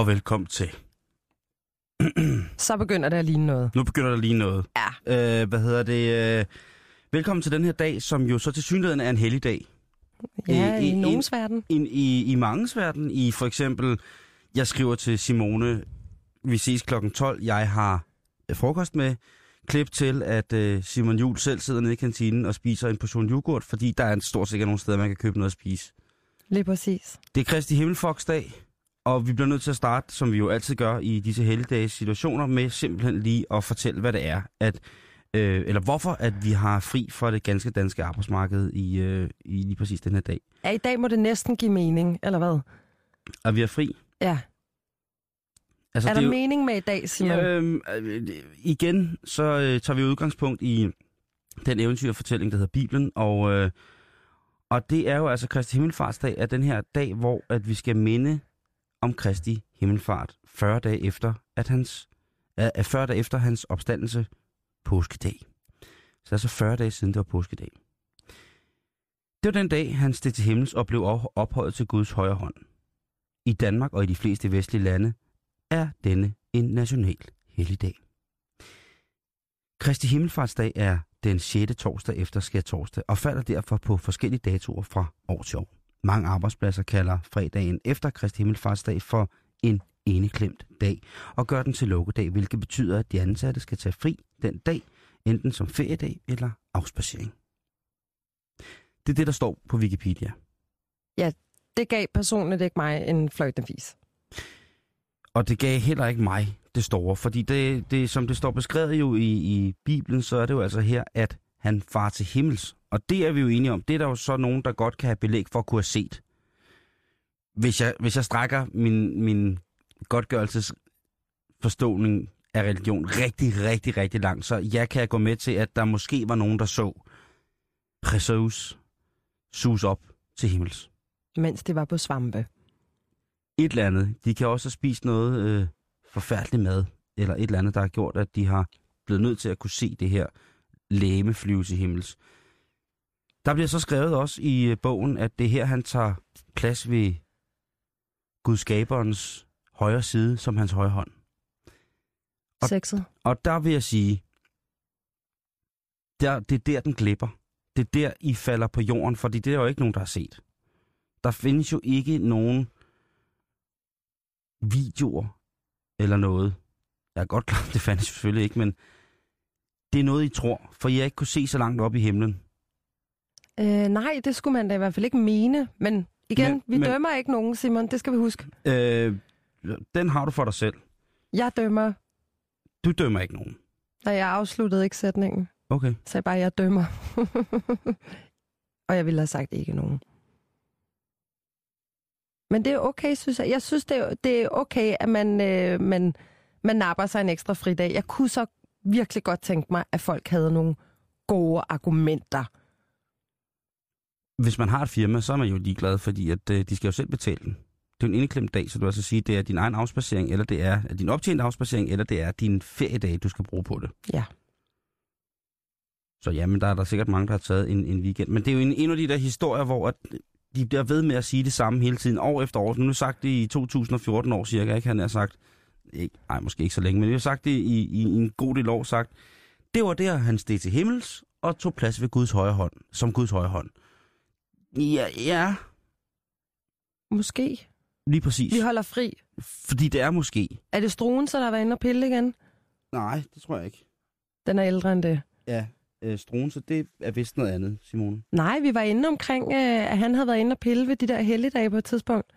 Og velkommen til. Så begynder det at ligne noget. Nu begynder der lige noget. Ja. Øh, hvad hedder det? Øh, velkommen til den her dag, som jo så til synligheden er en helligdag. Ja, i, i- i nogens verden. I, i, i mangens verden, i for eksempel, jeg skriver til Simone, vi ses klokken 12, jeg har øh, frokost med, klip til, at øh, Simon Jul selv sidder nede i kantinen og spiser en portion yoghurt, fordi der er en stort sikkert nogle steder, man kan købe noget at spise. Lige præcis. Det er Kristi Himmelfoksdag, og vi bliver nødt til at starte, som vi jo altid gør i disse helligdages situationer, med simpelthen lige at fortælle, hvad det er, at, øh, eller hvorfor at vi har fri fra det ganske danske arbejdsmarked i, øh, i lige præcis den her dag. Ja, i dag må det næsten give mening, eller hvad? Og vi er fri. Ja. Altså, er det der jo- mening med i dag, Simon? Øhm, øh, igen, så øh, tager vi udgangspunkt i den eventyrfortælling, der hedder Bibelen, og, øh, og det er jo altså Kristi Himmelfartsdag, er den her dag, hvor at vi skal minde om Kristi Himmelfart 40 dage efter, at hans, øh, 40 dage efter hans opstandelse påskedag. Så altså 40 dage siden, det var påskedag. Det var den dag, han steg til himmels og blev ophøjet til Guds højre hånd. I Danmark og i de fleste vestlige lande er denne en national helligdag. Kristi Himmelfartsdag er den 6. torsdag efter skærtorsdag og falder derfor på forskellige datoer fra år til år. Mange arbejdspladser kalder fredagen efter Kristi Himmelfartsdag for en eneklemt dag og gør den til lukkedag, hvilket betyder, at de ansatte skal tage fri den dag, enten som feriedag eller afspacering. Det er det, der står på Wikipedia. Det gav personligt ikke mig en fløjtende fis. Og det gav heller ikke mig det store, fordi det, det som det står beskrevet jo i, i Bibelen, så er det jo altså her, at han far til himmels. Og det er vi jo enige om. Det er der jo så nogen, der godt kan have belæg for at kunne have set. Hvis jeg, hvis jeg strækker min, min godtgørelsesforståning af religion rigtig, rigtig, rigtig langt, så jeg kan gå med til, at der måske var nogen, der så Jesus sus op til himmels Mens det var på svampe. et eller andet. De kan også have spist noget øh, forfærdeligt mad, eller et eller andet, der har gjort, at de har blevet nødt til at kunne se det her læme flyve til himmels. Der bliver så skrevet også i øh, bogen, at det er her, han tager plads ved Gud skaberens højre side som hans højre hånd. Og- Sexet. Og der vil jeg sige, der, det er der, den glipper. Det er der, I falder på jorden, fordi det er jo ikke nogen, der har set. Der findes jo ikke nogen videoer eller noget. Jeg er godt klar, det fandtes selvfølgelig ikke, men det er noget, I tror, for har ikke kunne se så langt op i himlen. Øh, nej, det skulle man da i hvert fald ikke mene. Men igen, Men- vi men- dømmer ikke nogen, Simon. Det skal vi huske. Øh, den har du for dig selv. Jeg dømmer. Du dømmer ikke nogen. Og jeg afsluttede ikke sætningen. Okay. Jeg sagde bare, jeg dømmer. og jeg ville have sagt ikke nogen. Men det er okay, synes jeg. Jeg synes, det er, det er okay, at man, øh, man, man napper sig en ekstra fridag. Jeg kunne så virkelig godt tænke mig, at folk havde nogle gode argumenter. Hvis man har et firma, så er man jo ligeglad, fordi at, øh, de skal jo selv betale den. Det er en indeklemt dag, så du altså sige, det er din egen afspacering, eller det er din optjente afspacering, eller det er din feriedag, du skal bruge på det. Ja. Så jamen, der er der sikkert mange, der har taget en, en weekend. Men det er jo en, en af de der historier, hvor at de bliver ved med at sige det samme hele tiden, år efter år. Nu har sagt det i 2014 år cirka, ikke? Han har sagt, ikke, nej, måske ikke så længe, men vi har sagt det i, i, i en god del år sagt. Det var der, han steg til himmels og tog plads ved Guds højre hånd, som Guds højre hånd. Ja, ja, Måske. lige præcis. Vi holder fri. Fordi det er måske. Er det struen, så der har været inde og pille igen? Nej, det tror jeg ikke. Den er ældre end det. Ja, øh, Struense, det er vist noget andet, Simone. Nej, vi var inde omkring, øh, at han havde været inde og pille ved de der helligdage på et tidspunkt.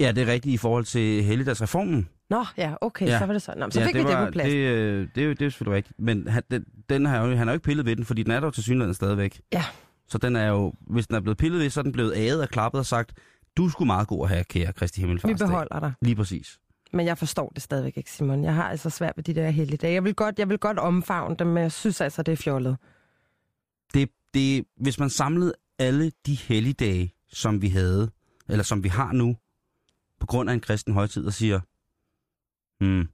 Ja, det er rigtigt i forhold til helligdagsreformen. Nå, ja, okay, Ja. så var det sådan. Nå, så ja, fik vi det på plads. Det, øh, det, er jo- det er selvfølgelig rigtigt. Men han, den, den har jo, han har jo ikke pillet ved den, fordi den er der jo til synligheden stadigvæk. Ja. Så den er jo, hvis den er blevet pillet ved, så er den blevet æget og klappet og sagt, du skulle meget god at have, kære Kristi Vi Himmelfartsdag. beholder dig. Lige præcis. Men jeg forstår det stadigvæk ikke, Simon. Jeg har altså svært ved de der helligdage. Jeg vil godt, jeg vil godt omfavne dem, men jeg synes altså, det er fjollet. Det, det, hvis man samlede alle de helligdage, som vi havde, eller som vi har nu, på grund af en kristen højtid, og siger, hmm,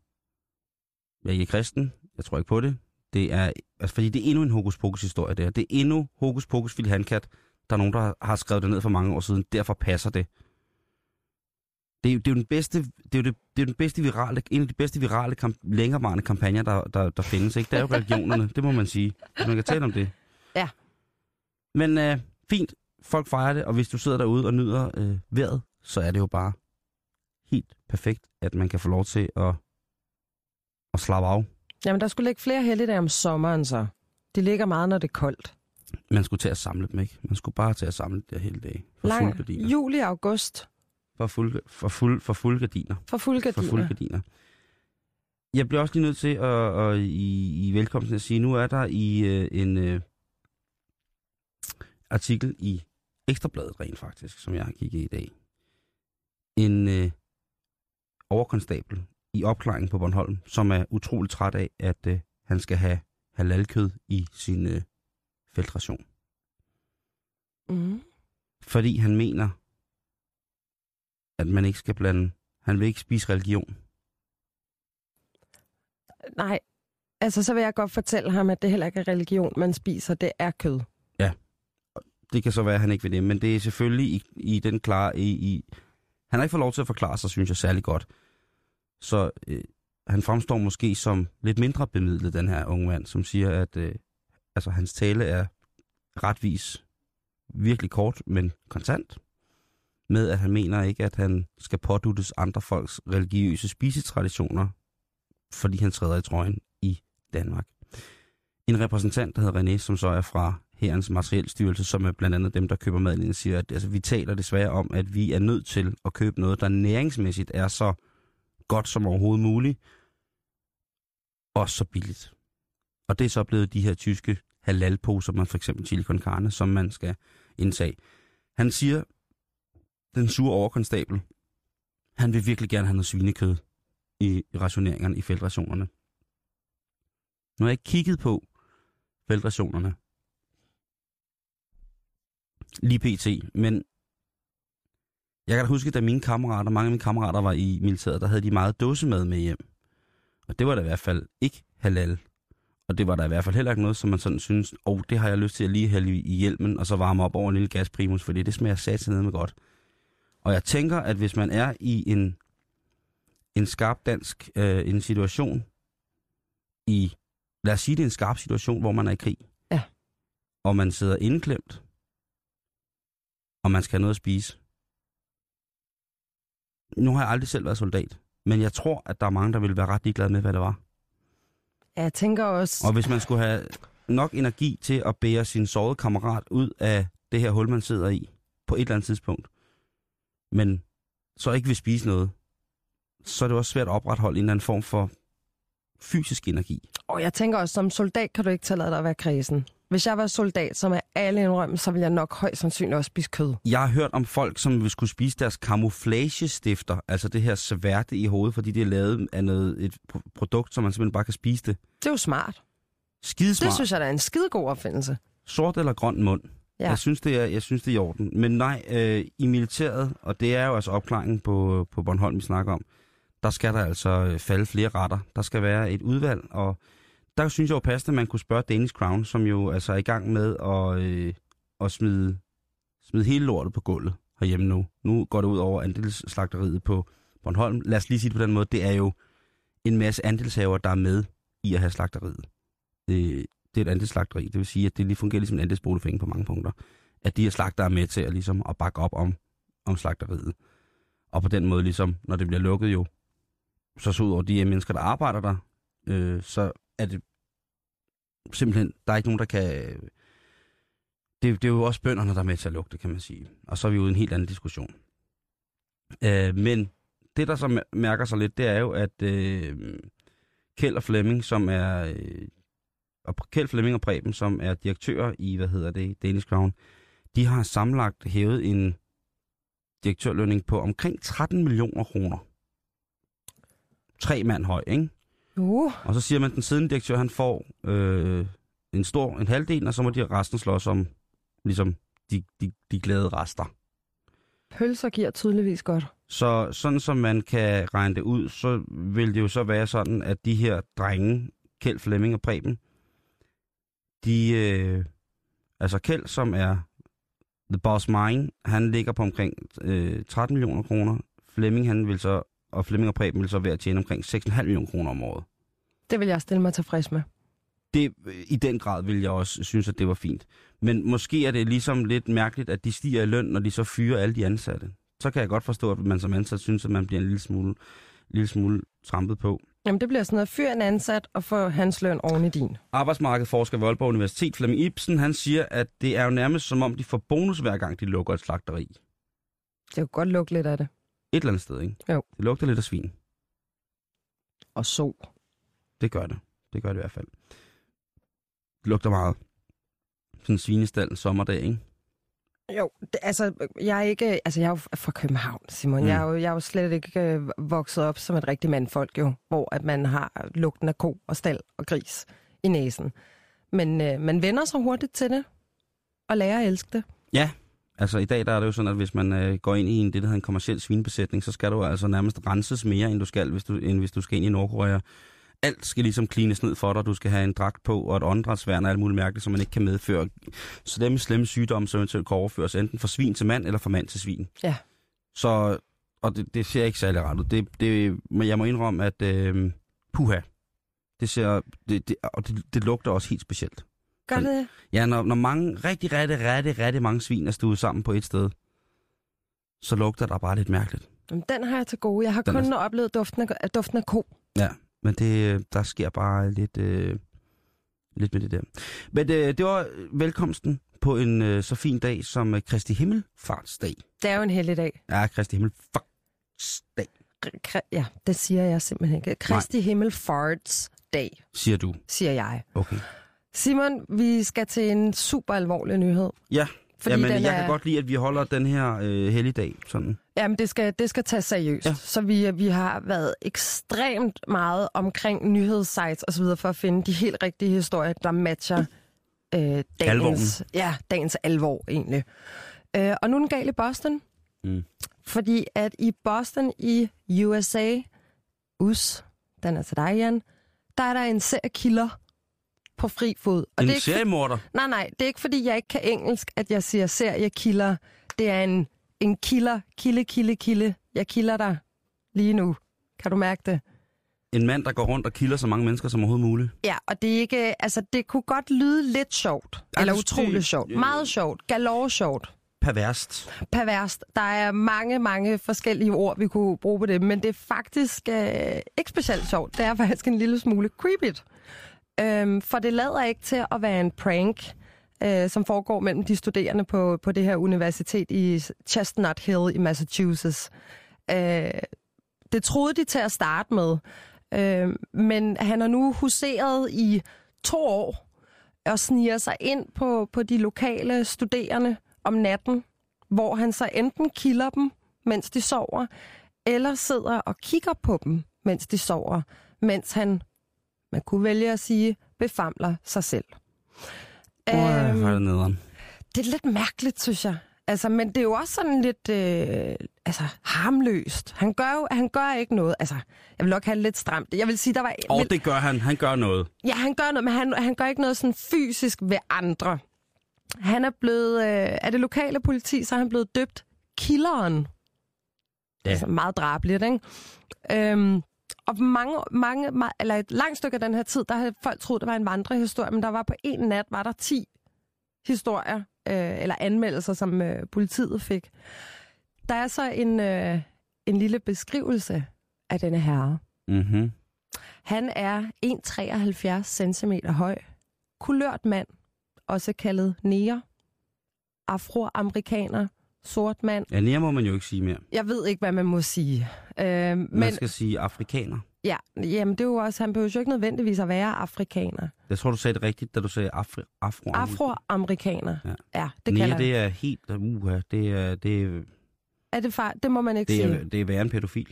jeg er ikke kristen, jeg tror ikke på det. Det er, altså, fordi det er endnu en hokus pokus historie der. Det er endnu hokus pokus Willy Handkat. Der er nogen, der har skrevet det ned for mange år siden. Derfor passer det. Det er, det er jo den bedste, det er jo, det, det er den bedste virale, en af de bedste virale, kamp, længerevarende kampagner, der, der, der findes. Ikke? Det er jo religionerne, det må man sige. Hvis man kan tale om det. Ja. Men øh, fint, folk fejrer det, og hvis du sidder derude og nyder øh, vejret, så er det jo bare helt perfekt, at man kan få lov til at, at slappe af. Jamen, der skulle ligge flere helligdage om sommeren, så. De ligger meget, når det er koldt. Man skulle til at samle dem, ikke? Man skulle bare til at samle det hele dag. For Lang, fulde gardiner. juli august. For fulde, for fuld, for fulde gardiner. For fulde For gardiner. fulde gardiner. Jeg bliver også lige nødt til at, at i, i velkomsten at sige, nu er der i øh, en øh, artikel i Ekstrabladet rent faktisk, som jeg har kigget i i dag. En øh, overkonstabel i opklaringen på Bornholm, som er utrolig træt af, at øh, han skal have halalkød i sin øh, feltration. Mm. Fordi han mener, at man ikke skal blande... Han vil ikke spise religion. Nej, altså så vil jeg godt fortælle ham, at det heller ikke er religion, man spiser. Det er kød. Det kan så være, at han ikke vil det, men det er selvfølgelig i, i den klare... I, i, han har ikke fået lov til at forklare sig, synes jeg, særlig godt. Så øh, han fremstår måske som lidt mindre bemidlet, den her unge mand, som siger, at øh, altså, hans tale er retvis virkelig kort, men kontant. Med at han mener ikke, at han skal påduttes andre folks religiøse spisetraditioner, fordi han træder i trøjen i Danmark. En repræsentant, der hedder René, som så er fra Herrens Materielstyrelse, som er blandt andet dem, der køber maden ind, siger, at altså, vi taler desværre om, at vi er nødt til at købe noget, der næringsmæssigt er så godt som overhovedet muligt, og så billigt. Og det er så blevet de her tyske halalposer, man for eksempel chili con carne, som man skal indtage. Han siger, den sure overkonstabel, han vil virkelig gerne have noget svinekød i rationeringerne, i feltrationerne. Nu har jeg ikke kigget på feltrationerne, lige pt. Men jeg kan da huske, da mine kammerater, mange af mine kammerater var i militæret, der havde de meget dåsemad med hjem. Og det var da i hvert fald ikke halal. Og det var der i hvert fald heller ikke noget, som man sådan synes, åh, oh, det har jeg lyst til at lige hælde i i hjelmen, og så varme op over en lille gasprimus, fordi det smager sat ned med godt. Og jeg tænker, at hvis man er i en, en skarp dansk øh, en situation, i, lad os sige, det er en skarp situation, hvor man er i krig, Ja. og man sidder indklemt, og man skal have noget at spise. Nu har jeg aldrig selv været soldat, men jeg tror, at der er mange, der ville være ret ligeglade med, hvad det var. Ja, Jeg tænker også... Og hvis man skulle have nok energi til at bære sin sårede kammerat ud af det her hul, man sidder i, på et eller andet tidspunkt, men så ikke vil spise noget, så er det også svært at opretholde en eller anden form for fysisk energi. Og jeg tænker også, som soldat kan du ikke tillade dig at være kredsen. Hvis jeg var soldat, som er alle indrømme, så vil jeg nok højst sandsynligt også spise kød. Jeg har hørt om folk, som vil skulle spise deres camouflagestifter, altså det her sværte i hovedet, fordi det er lavet af noget, et pro- produkt, som man simpelthen bare kan spise det. Det er jo smart. Skidesmart. Det synes jeg, der er en skidegod opfindelse. Sort eller grøn mund. Ja. Jeg synes, det er, jeg synes, det er i orden. Men nej, øh, i militæret, og det er jo altså opklaringen på, på Bornholm, vi snakker om, der skal der altså øh, falde flere retter. Der skal være et udvalg, og der synes jeg jo passende, at man kunne spørge Danish Crown, som jo altså er i gang med at, øh, at smide, smide hele lortet på gulvet herhjemme nu. Nu går det ud over andelsslagteriet på Bornholm. Lad os lige sige det på den måde, det er jo en masse andelshaver, der er med i at have slagteriet. Det, det er et andelsslagteri, det vil sige, at det lige fungerer ligesom en andelsboligforening på mange punkter. At de her slagter er med til at, ligesom, at bakke op om, om slagteriet. Og på den måde, ligesom, når det bliver lukket jo, så så ud over de mennesker, der arbejder der, øh, så er det simpelthen, der er ikke nogen, der kan... Det, det er jo også bønderne, der er med til at lukke det, kan man sige. Og så er vi ude i en helt anden diskussion. Øh, men det, der så mærker sig lidt, det er jo, at øh, Kjeld og Flemming, som er... Øh, og Kjeld Flemming og Preben, som er direktører i, hvad hedder det, Danish Crown, de har sammenlagt hævet en direktørlønning på omkring 13 millioner kroner. Tre mand høj, ikke? Uh, Og så siger man, at den siddende direktør, han får øh, en stor, en halvdel, og så må de resten slås om ligesom de, de, de glade rester. pølser giver tydeligvis godt. Så sådan som man kan regne det ud, så vil det jo så være sådan, at de her drenge, Kjeld, Flemming og Preben, de, øh, altså Kjeld, som er The Boss Mine, han ligger på omkring øh, 13 millioner kroner. Flemming, han vil så, og Flemming og Preben vil så være at tjene omkring 6,5 millioner kroner om året. Det vil jeg stille mig tilfreds med. Det, I den grad vil jeg også synes, at det var fint. Men måske er det ligesom lidt mærkeligt, at de stiger i løn, når de så fyrer alle de ansatte. Så kan jeg godt forstå, at man som ansat synes, at man bliver en lille smule, lille smule trampet på. Jamen, det bliver sådan noget, fyr en ansat og få hans løn oven i din. Arbejdsmarkedsforsker ved Aalborg Universitet, Flemming Ibsen, han siger, at det er jo nærmest som om, de får bonus hver gang, de lukker et slagteri. Det kan godt lukke lidt af det. Et eller andet sted, ikke? Jo. Det lugter lidt af svin. Og så. Det gør det. Det gør det i hvert fald. Det lugter meget. Sådan en svinestal en sommerdag, ikke? Jo, det, altså, jeg er ikke, altså, jeg er jo fra København, Simon. Mm. Mm. Jeg, er jo, jeg er jo slet ikke øh, vokset op som et rigtigt mandfolk, jo, hvor at man har lugten af ko og stald og gris i næsen. Men øh, man vender sig hurtigt til det, og lærer at elske det. Ja. Altså i dag der er det jo sådan, at hvis man øh, går ind i en, det, der hedder en kommersiel svinebesætning, så skal du altså nærmest renses mere, end du skal, hvis du, end hvis du skal ind i Nordkorea. Alt skal ligesom klines ned for dig. Du skal have en dragt på og et åndedrætsværn og alt muligt mærkeligt, som man ikke kan medføre. Slemme, slemme sygdomme, som eventuelt kan overføres enten fra svin til mand eller fra mand til svin. Ja. Så, og det, det ser ikke særlig ret ud. Det, det, men jeg må indrømme, at øh, puha, det ser, det, det, og det, det lugter også helt specielt. Gør det? Ja, når, når mange, rigtig, rigtig, rigtig, rigtig mange svin er stået sammen på et sted, så lugter der bare lidt mærkeligt. Jamen, den har jeg til gode. Jeg har Den kun er- oplevet duften af, duften af ko. Ja, men det, der sker bare lidt, øh, lidt med det der. Men øh, det var velkomsten på en øh, så fin dag som øh, Kristi Himmelfartsdag. Det er jo en heldig dag. Ja, Kristi Himmelfartsdag, Ja, det siger jeg simpelthen ikke. Kristi Himmel Farts dag, siger du. siger jeg. Okay. Simon, vi skal til en super alvorlig nyhed. Ja, Fordi Jamen, den jeg er, kan godt lide, at vi holder den her øh, helligdag sådan. Jamen, det skal, det skal tages seriøst. Ja. Så vi, vi har været ekstremt meget omkring nyhedssites og så videre for at finde de helt rigtige historier, der matcher øh, dagens, Alvoren. ja, dagens alvor egentlig. Øh, og nu er den gal i Boston. Mm. Fordi at i Boston i USA, US, den er til dig, Jan, der er der en serie killer på fri fod. Og En det er for- seriemorder. Nej, nej, det er ikke fordi, jeg ikke kan engelsk, at jeg siger seriekilder. Det er en, en kilder, kilde, kilde, kilde. Jeg kilder dig lige nu. Kan du mærke det? En mand, der går rundt og kilder så mange mennesker som overhovedet muligt. Ja, og det er ikke, altså det kunne godt lyde lidt sjovt. Ja, eller utroligt sjovt. øh. Meget sjovt. Galore sjovt. Perverst. Perverst. Der er mange, mange forskellige ord, vi kunne bruge på det, men det er faktisk øh, ikke specielt sjovt. Det er faktisk en lille smule creepy. Øhm, for det lader ikke til at være en prank, øh, som foregår mellem de studerende på, på det her universitet i Chestnut Hill i Massachusetts. Øh, det troede de til at starte med, øh, men han har nu huseret i to år og sniger sig ind på, på de lokale studerende om natten, hvor han så enten kilder dem, mens de sover, eller sidder og kigger på dem, mens de sover, mens han, man kunne vælge at sige, befamler sig selv. Øhm, Øhm, hvor er det nederen. det er lidt mærkeligt, synes jeg. Altså, men det er jo også sådan lidt øh, altså, harmløst. Han gør jo han gør ikke noget. Altså, jeg vil nok have det lidt stramt. Jeg vil sige, der var... Og lidt- det gør han. Han gør noget. Ja, han gør noget, men han, han gør ikke noget sådan fysisk ved andre. Han er blevet... Øh, af det lokale politi, så er han blevet døbt Killeren. Ja. Altså meget drabeligt, ikke? Øhm, og mange, mange, ma- eller et langt stykke af den her tid, der havde folk troet, det var en vandrehistorie, men der var på en nat, var der 10 historier, øh, eller anmeldelser, som øh, politiet fik. Der er så en, øh, en lille beskrivelse af denne herre. Mm-hmm. Han er 1,73 cm høj, kulørt mand, også kaldet neger, afroamerikaner, sort mand. Ja, nære må man jo ikke sige mere. Jeg ved ikke, hvad man må sige. Øh, Man men skal sige afrikaner. ja, jamen, det er jo også, han behøver jo ikke nødvendigvis at være afrikaner. Jeg tror, du sagde det rigtigt, da du sagde afri, afro. Afroamerikaner. Ja. ja det Nære, kalder det. er helt... Uh, det, er, det, er, Er det far? Det må man ikke det, sige. er, det er værre en pædofil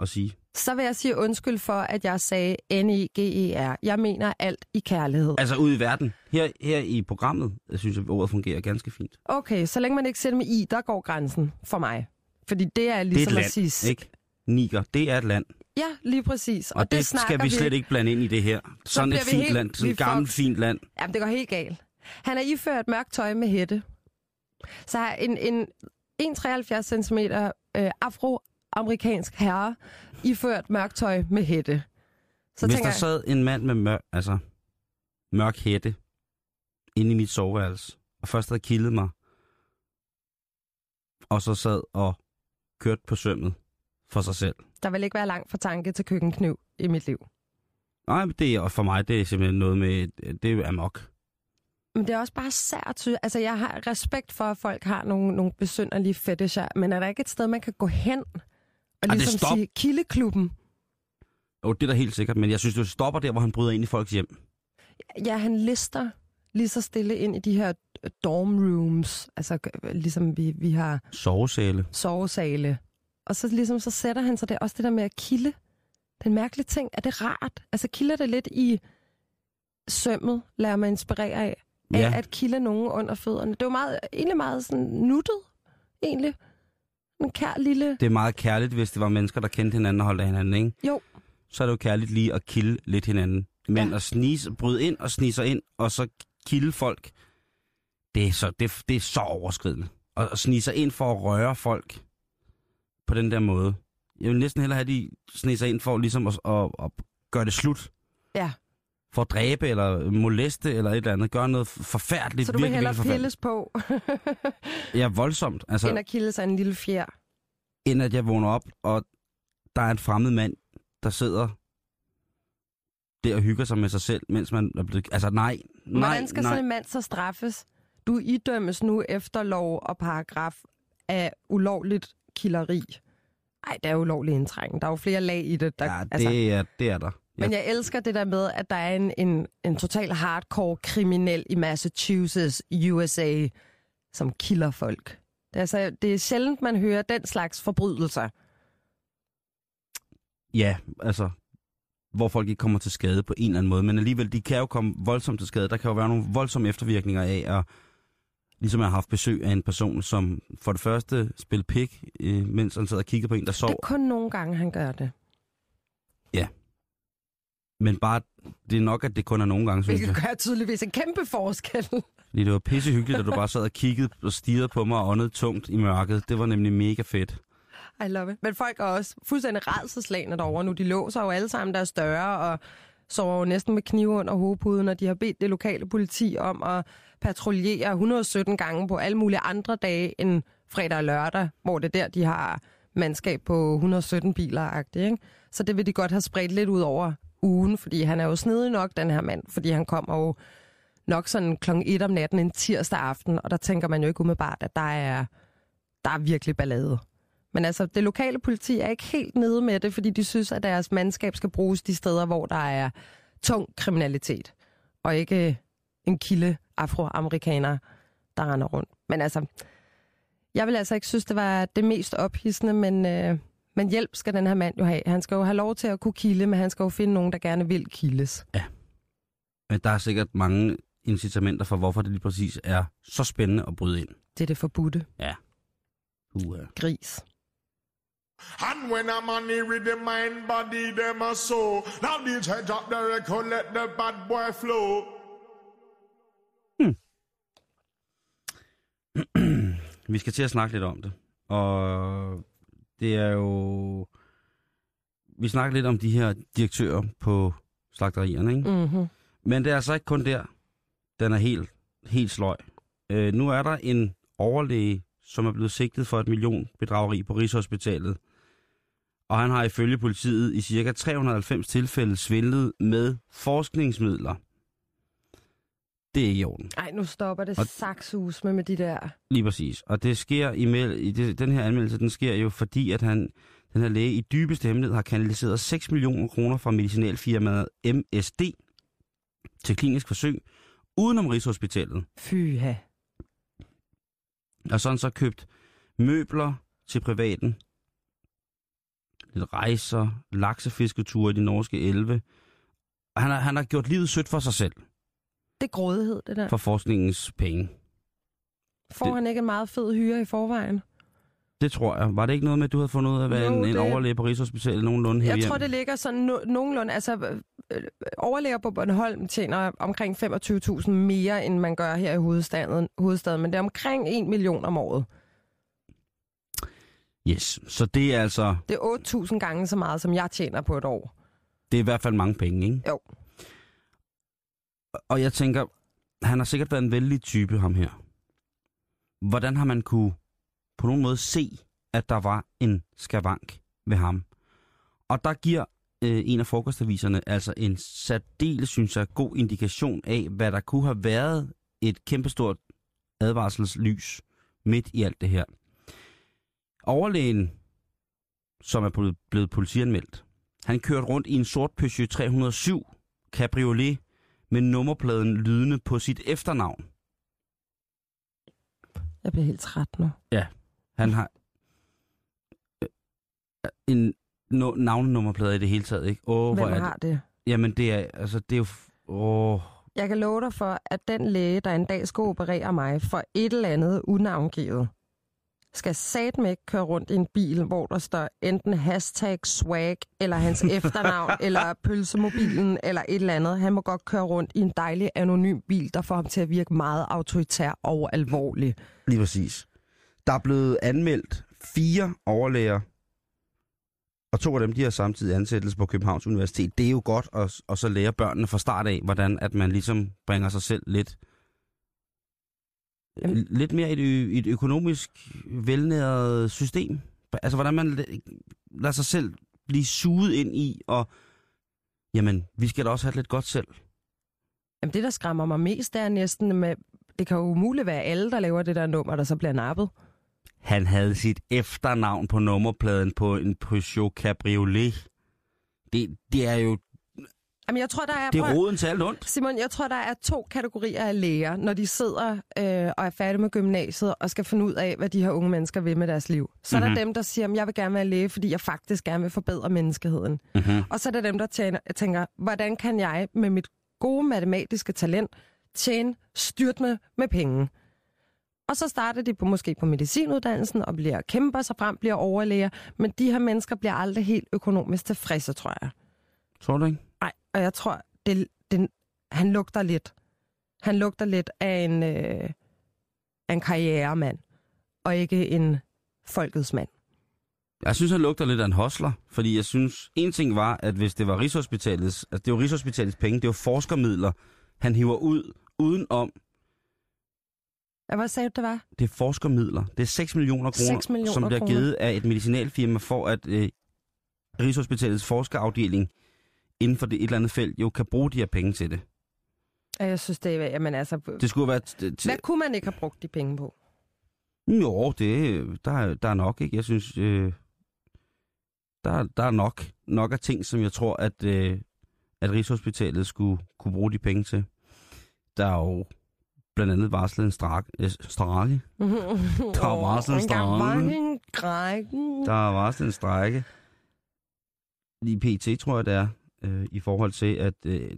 at sige. Så vil jeg sige undskyld for, at jeg sagde N-I-G-E-R. Jeg mener alt i kærlighed. Altså ude i verden. Her, her i programmet, jeg synes jeg, ordet fungerer ganske fint. Okay, så længe man ikke sætter med i, der går grænsen for mig. Fordi det er Det er ligesom et at sige... land, ikke? Niger, det er et land. Ja, lige præcis. Og, og det, det skal vi slet ikke blande ind i det her. Sådan et bliver vi fint helt- land, sådan et gammelt fint land. Jamen, det går helt galt. Han er iført mørkt tøj med hætte. Så har en, en 1,73 cm øh, afroamerikansk herre, iført mørktøj med hætte. Så Hvis der jeg... sad en mand med mør, altså, mørk hætte inde i mit soveværelse, og først havde kildet mig, og så sad og kørte på sømmet for sig selv. Der vil ikke være langt fra tanke til køkkenkniv i mit liv. Nej, det er, for mig det er simpelthen noget med, det er amok. Men det er også bare sært. Altså, jeg har respekt for, at folk har nogle, nogle besynderlige fetisher, men er der ikke et sted, man kan gå hen og ligesom sige, kildeklubben? Jo, det er da helt sikkert, men jeg synes, det stopper der, hvor han bryder ind i folks hjem. Ja, han lister lige så stille ind i de her dorm rooms, altså ligesom vi, vi har... Sovesale. Sovesale. Og så ligesom, så sætter han sig der, også det der med at kilde. Den mærkelige ting, er det rart? Altså kilder det lidt i sømmet, lader man inspirere af, ja. af at kilde nogen under fødderne. Det var meget, egentlig meget sådan nuttet, egentlig. En kær lille... Det er meget kærligt, hvis det var mennesker, der kendte hinanden og holdt af hinanden, ikke? Jo. Så er det jo kærligt lige at kilde lidt hinanden. Men ja. at snise, bryde ind og snige sig ind, og så kilde folk, det er så, det, det er så overskridende. Og at snige sig ind for at røre folk på den der måde. Jeg vil næsten hellere have de snige sig ind for ligesom at, at, at gøre det slut. Ja. For at dræbe eller moleste eller et eller andet. Gøre noget forfærdeligt. Så du vil hellere pilles på? ja, voldsomt. Altså, end at kilde sig en lille fjer? End at jeg vågner op, og der er en fremmed mand, der sidder der og hygger sig med sig selv, mens man er blevet... Altså nej, nej, Hvordan skal nej. sådan en mand så straffes? Du idømmes nu efter lov og paragraf af ulovligt killeri. Nej, det er ulovlig indtrængen. Der er jo flere lag i det. Der, ja, det, altså, er, det er der. Men jeg elsker det der med, at der er en, en, en total hardcore kriminel i Massachusetts, USA, som kilder folk. Det er, altså, det er sjældent, man hører den slags forbrydelser. Ja, altså, hvor folk ikke kommer til skade på en eller anden måde, men alligevel, de kan jo komme voldsomt til skade. Der kan jo være nogle voldsomme eftervirkninger af at ligesom jeg har haft besøg af en person, som for det første spiller pik, øh, mens han sidder og kigger på en, der sover. Det er kun nogle gange, han gør det. Ja. Men bare, det er nok, at det kun er nogle gange, synes Hvilket gør tydeligvis en kæmpe forskel. Fordi det var pissehyggeligt, at du bare sad og kiggede og stirrede på mig og åndede tungt i mørket. Det var nemlig mega fedt. I love it. Men folk er også fuldstændig redselslagende derovre nu. De låser jo alle sammen deres døre og sover jo næsten med knive under hovedpuden, og de har bedt det lokale politi om at patruljere 117 gange på alle mulige andre dage end fredag og lørdag, hvor det er der, de har mandskab på 117 biler. Ikke? Så det vil de godt have spredt lidt ud over ugen, fordi han er jo snedig nok, den her mand, fordi han kommer jo nok sådan kl. 1 om natten en tirsdag aften, og der tænker man jo ikke umiddelbart, at der er, der er virkelig ballade. Men altså, det lokale politi er ikke helt nede med det, fordi de synes, at deres mandskab skal bruges de steder, hvor der er tung kriminalitet, og ikke en kilde afroamerikaner, der render rundt. Men altså, jeg vil altså ikke synes, det var det mest ophidsende, men, øh, men hjælp skal den her mand jo have. Han skal jo have lov til at kunne kilde, men han skal jo finde nogen, der gerne vil kildes. Ja. Men der er sikkert mange incitamenter for, hvorfor det lige præcis er så spændende at bryde ind. Det er det forbudte. Ja. Uh. Gris. And when a man with the mind, body, them a so. Now DJ drop the record, let the bad boy flow. Hmm. Vi skal til at snakke lidt om det. Og det er jo... Vi snakker lidt om de her direktører på slagterierne, ikke? Mm-hmm. Men det er altså ikke kun der. Den er helt, helt sløj. Øh, nu er der en overlæge, som er blevet sigtet for et million bedrageri på Rigshospitalet og han har ifølge politiet i ca. 390 tilfælde svindlet med forskningsmidler. Det er ikke i orden. Nej, nu stopper det saksus med, med de der... Lige præcis. Og det sker i, i det, den her anmeldelse, den sker jo fordi, at han, den her læge i dybeste hemmelighed har kanaliseret 6 millioner kroner fra medicinalfirmaet MSD til klinisk forsøg udenom Rigshospitalet. Fyha. Og sådan så købt møbler til privaten, lidt rejser, laksefisketure i de norske elve. Og han har, han har gjort livet sødt for sig selv. Det er grådighed, det der. For forskningens penge. Får det, han ikke en meget fed hyre i forvejen? Det tror jeg. Var det ikke noget med, at du havde fundet ud af, hvad jo, en, det... en overlæge på Rigshospitalet nogenlunde her Jeg tror, det ligger sådan no- nogenlunde... Altså, øh, overlæger på Bornholm tjener omkring 25.000 mere, end man gør her i hovedstaden, hovedstaden. Men det er omkring 1 million om året. Yes, så det er altså, Det er 8.000 gange så meget, som jeg tjener på et år. det er i hvert fald mange penge, ikke? Jo. Og jeg tænker, han har sikkert været en vældig type, ham her. Hvordan har man kunne på nogen måde se, at der var en skavank ved ham? Og der giver øh, en af frokostaviserne altså en særdeles, synes jeg, god indikation af, hvad der kunne have været et kæmpestort advarselslys midt i alt det her. Overlægen, som er blevet- politianmeldt, han kørte rundt i en sort Peugeot 307 Cabriolet med nummerpladen lydende på sit efternavn. Jeg bliver helt træt nu. Han har øh, en no, navnenummerplade i det hele taget, ikke? Åh, hvor Hvem er har det? det? Jamen, det er, altså, det er jo... Åh, Jeg kan love dig for, at den læge, der en dag skal operere mig for et eller andet unavngivet, skal satme ikke køre rundt i en bil, hvor der står enten hashtag swag, eller hans efternavn, eller pølsemobilen, eller et eller andet. Han må godt køre rundt i en dejlig anonym bil, der får ham til at virke meget autoritær og alvorlig. lige præcis. Der er blevet anmeldt fire overlæger, og to af dem, de har samtidig ansættelse på Københavns Universitet. Det er jo godt at, at så lære børnene fra start af, hvordan at man ligesom bringer sig selv lidt Jamen- lidt mere i et, et økonomisk velnæret system. Altså, hvordan man la- lader sig selv blive suget ind i, og jamen, vi skal da også have det lidt godt selv. Jamen, det, der skræmmer mig mest, det er næsten med... Det kan jo umuligt være alle, der laver det der nummer, der så bliver nappet. Han havde sit efternavn på nummerpladen på en Peugeot Cabriolet. Det, det er jo Jamen, jeg tror, der er... det er roden til alt ondt. Simon, jeg tror, der er to kategorier af læger, når de sidder øh, og er færdige med gymnasiet og skal finde ud af, hvad de her unge mennesker vil med deres liv. Så mm-hmm. er Mhm. der dem, der siger, at jeg vil gerne være læge, fordi jeg faktisk gerne vil forbedre menneskeheden. Mm-hmm. Og så er der dem, der tjener, tænker, hvordan kan jeg med mit gode matematiske talent tjene styrtende med penge? Og så starter de på, måske på medicinuddannelsen og bliver kæmper sig frem, bliver overlæger. Men de her mennesker bliver aldrig helt økonomisk tilfredse, tror jeg. Tror du ikke? Og jeg tror, det, det, han lugter lidt. Han lugter lidt af en, øh, af en karrieremand, og ikke en folkets mand. Jeg synes, han lugter lidt af en hostler, fordi jeg synes, en ting var, at hvis det var Rigshospitalets, altså det var Rigshospitalets penge, det var forskermidler, han hiver ud udenom. Hvad sagde du, det var? Det er forskermidler. Det er 6 millioner kroner, 6 millioner som bliver kroner. givet af et medicinalfirma for, at øh, Rigshospitalets forskerafdeling inden for det et eller andet felt jo kan bruge de her penge til det. Jeg synes, det er... Jamen, altså, Det skulle være... T- hvad kunne man ikke have brugt de penge på? Jo, det, der, er- der er nok, ikke? Jeg synes, øh, der, der er nok, nok af ting, som jeg tror, at, øh, at Rigshospitalet skulle kunne bruge de penge til. Der er jo blandt andet varslet en strak, øh, strake. Der er varslet en. Grækken. Der er varslet en strække. Lige PT, tror jeg, det er, øh, i forhold til, at øh,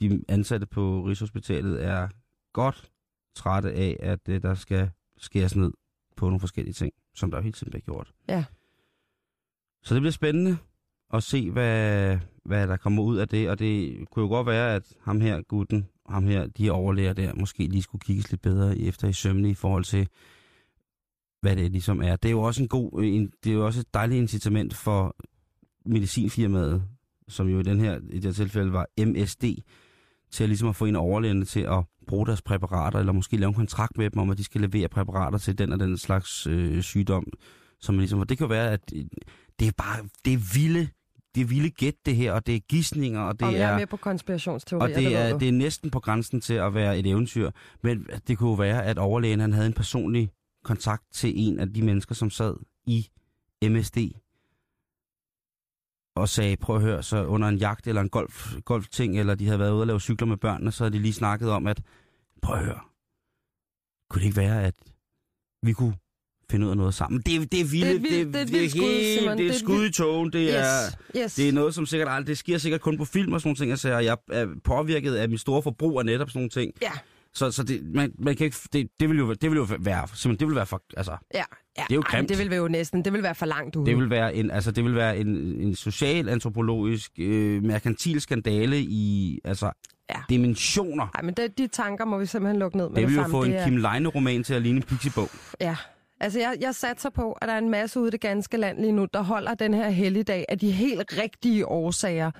de ansatte på Rigshospitalet er godt trætte af, at øh, der skal skæres ned på nogle forskellige ting, som der jo hele tiden bliver gjort. Ja. Så det bliver spændende at se, hvad, hvad der kommer ud af det, og det kunne jo godt være, at ham her, gutten, ham her, de overlæger der, måske lige skulle kigges lidt bedre efter i sømne i forhold til, hvad det ligesom er. Det er jo også en god, en, det er jo også et dejligt incitament for medicinfirmaet, som jo i den her, i det her tilfælde var MSD, til at ligesom at få en overlægerne til at bruge deres præparater, eller måske lave en kontrakt med dem om, at de skal levere præparater til den og den slags øh, sygdom. Som ligesom, og det kan være, at øh, det er bare, det er vilde, det er vilde gæt det her, og det er gissninger, og det og er med på konspirationsteorier, og det ved er, det er næsten på grænsen til at være et eventyr. Men det kunne jo være, at overlægen han havde en personlig kontakt til en af de mennesker, som sad i MSD, og sagde, prøv at høre, så under en jagt eller en golf, golfting, eller de havde været ude og lave cykler med børnene, så havde de lige snakket om, at prøv at høre, kunne det ikke være, at vi kunne finde ud af noget sammen? Det, det er vildt, Det det er et vildt skud, helt- det er Det er skud i togen, det er... Yes, yes. Det er noget, som sikkert aldrig, det sker sikkert kun på film og sådan nogle ting, jeg siger, jeg er påvirket af mit store forbrug af netop sådan nogle ting. Ja, Så, så det, man, man kan ikke, det, det, vil jo, det vil jo være, simpelthen, det vil være for, altså, ja. ja. Det er jo Ej, grimt. det vil jo næsten, det vil være for langt ude. det vil være en, altså, det vil være en, en social, antropologisk, øh, merkantil skandale i, altså, Ja. dimensioner. Nej, men det, de tanker må vi simpelthen lukke ned med Det vil jo samme. få en er- Kim Leine-roman til at ligne en pixiebog. Ja, Altså, jeg, jeg satser på, at der er en masse ude i det ganske land lige nu, der holder den her helligdag af de helt rigtige årsager.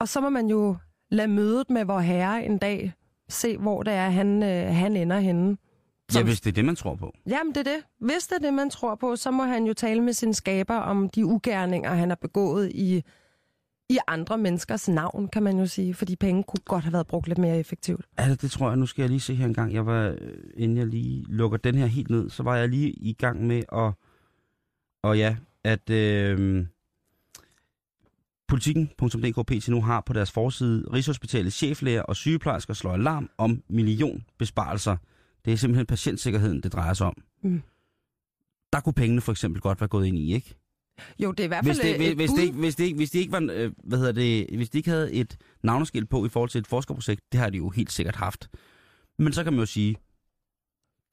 Og så må man jo lade mødet med vor herre en dag se, hvor det er, han, øh, han ender henne. Ja, hvis det er det, man tror på. Jamen, det er det. Hvis det er det, man tror på, så må han jo tale med sin skaber om de ugerninger, han har begået i, i andre menneskers navn, kan man jo sige. Fordi penge kunne godt have været brugt lidt mere effektivt. Altså, det tror jeg. Nu skal jeg lige se her en gang. Jeg var, øh, inden jeg lige lukker den her helt ned, så var jeg lige i gang med at... Og ja, at øh, politikken.dk PT nu har på deres forside Rigshospitalets cheflæger og sygeplejersker slår alarm om millionbesparelser. Det er simpelthen patientsikkerheden, det drejer sig om. Mm. Der kunne pengene for eksempel godt være gået ind i, ikke? Jo, det er i hvert Hvis fald det, hvis, et hvis, bud. det, ikke- hvis, det, ikke- hvis de ikke var, øh, hvad hedder det, hvis de ikke havde et navneskilt på i forhold til et forskerprojekt, det har de jo helt sikkert haft. Men så kan man jo sige,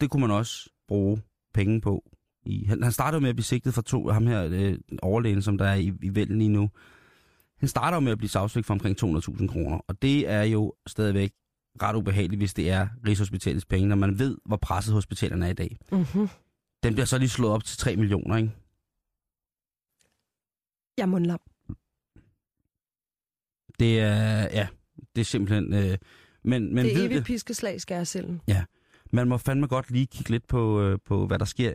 det kunne man også bruge penge på. I, han, han startede med at blive sigtet for to, ham her øh, overlægen, som der er i, i vælden lige nu. Han starter jo med at blive sagsøgt for omkring 200.000 kroner, og det er jo stadigvæk ret ubehageligt, hvis det er Rigshospitalets penge, når man ved, hvor presset hospitalerne er i dag. Mm-hmm. Den bliver så lige slået op til 3 millioner, ikke? Jeg er mundlam. Det er, ja, det er simpelthen... Øh, men, men det er evigt piskeslag, skærsilden. man må fandme godt lige kigge lidt på, øh, på hvad der sker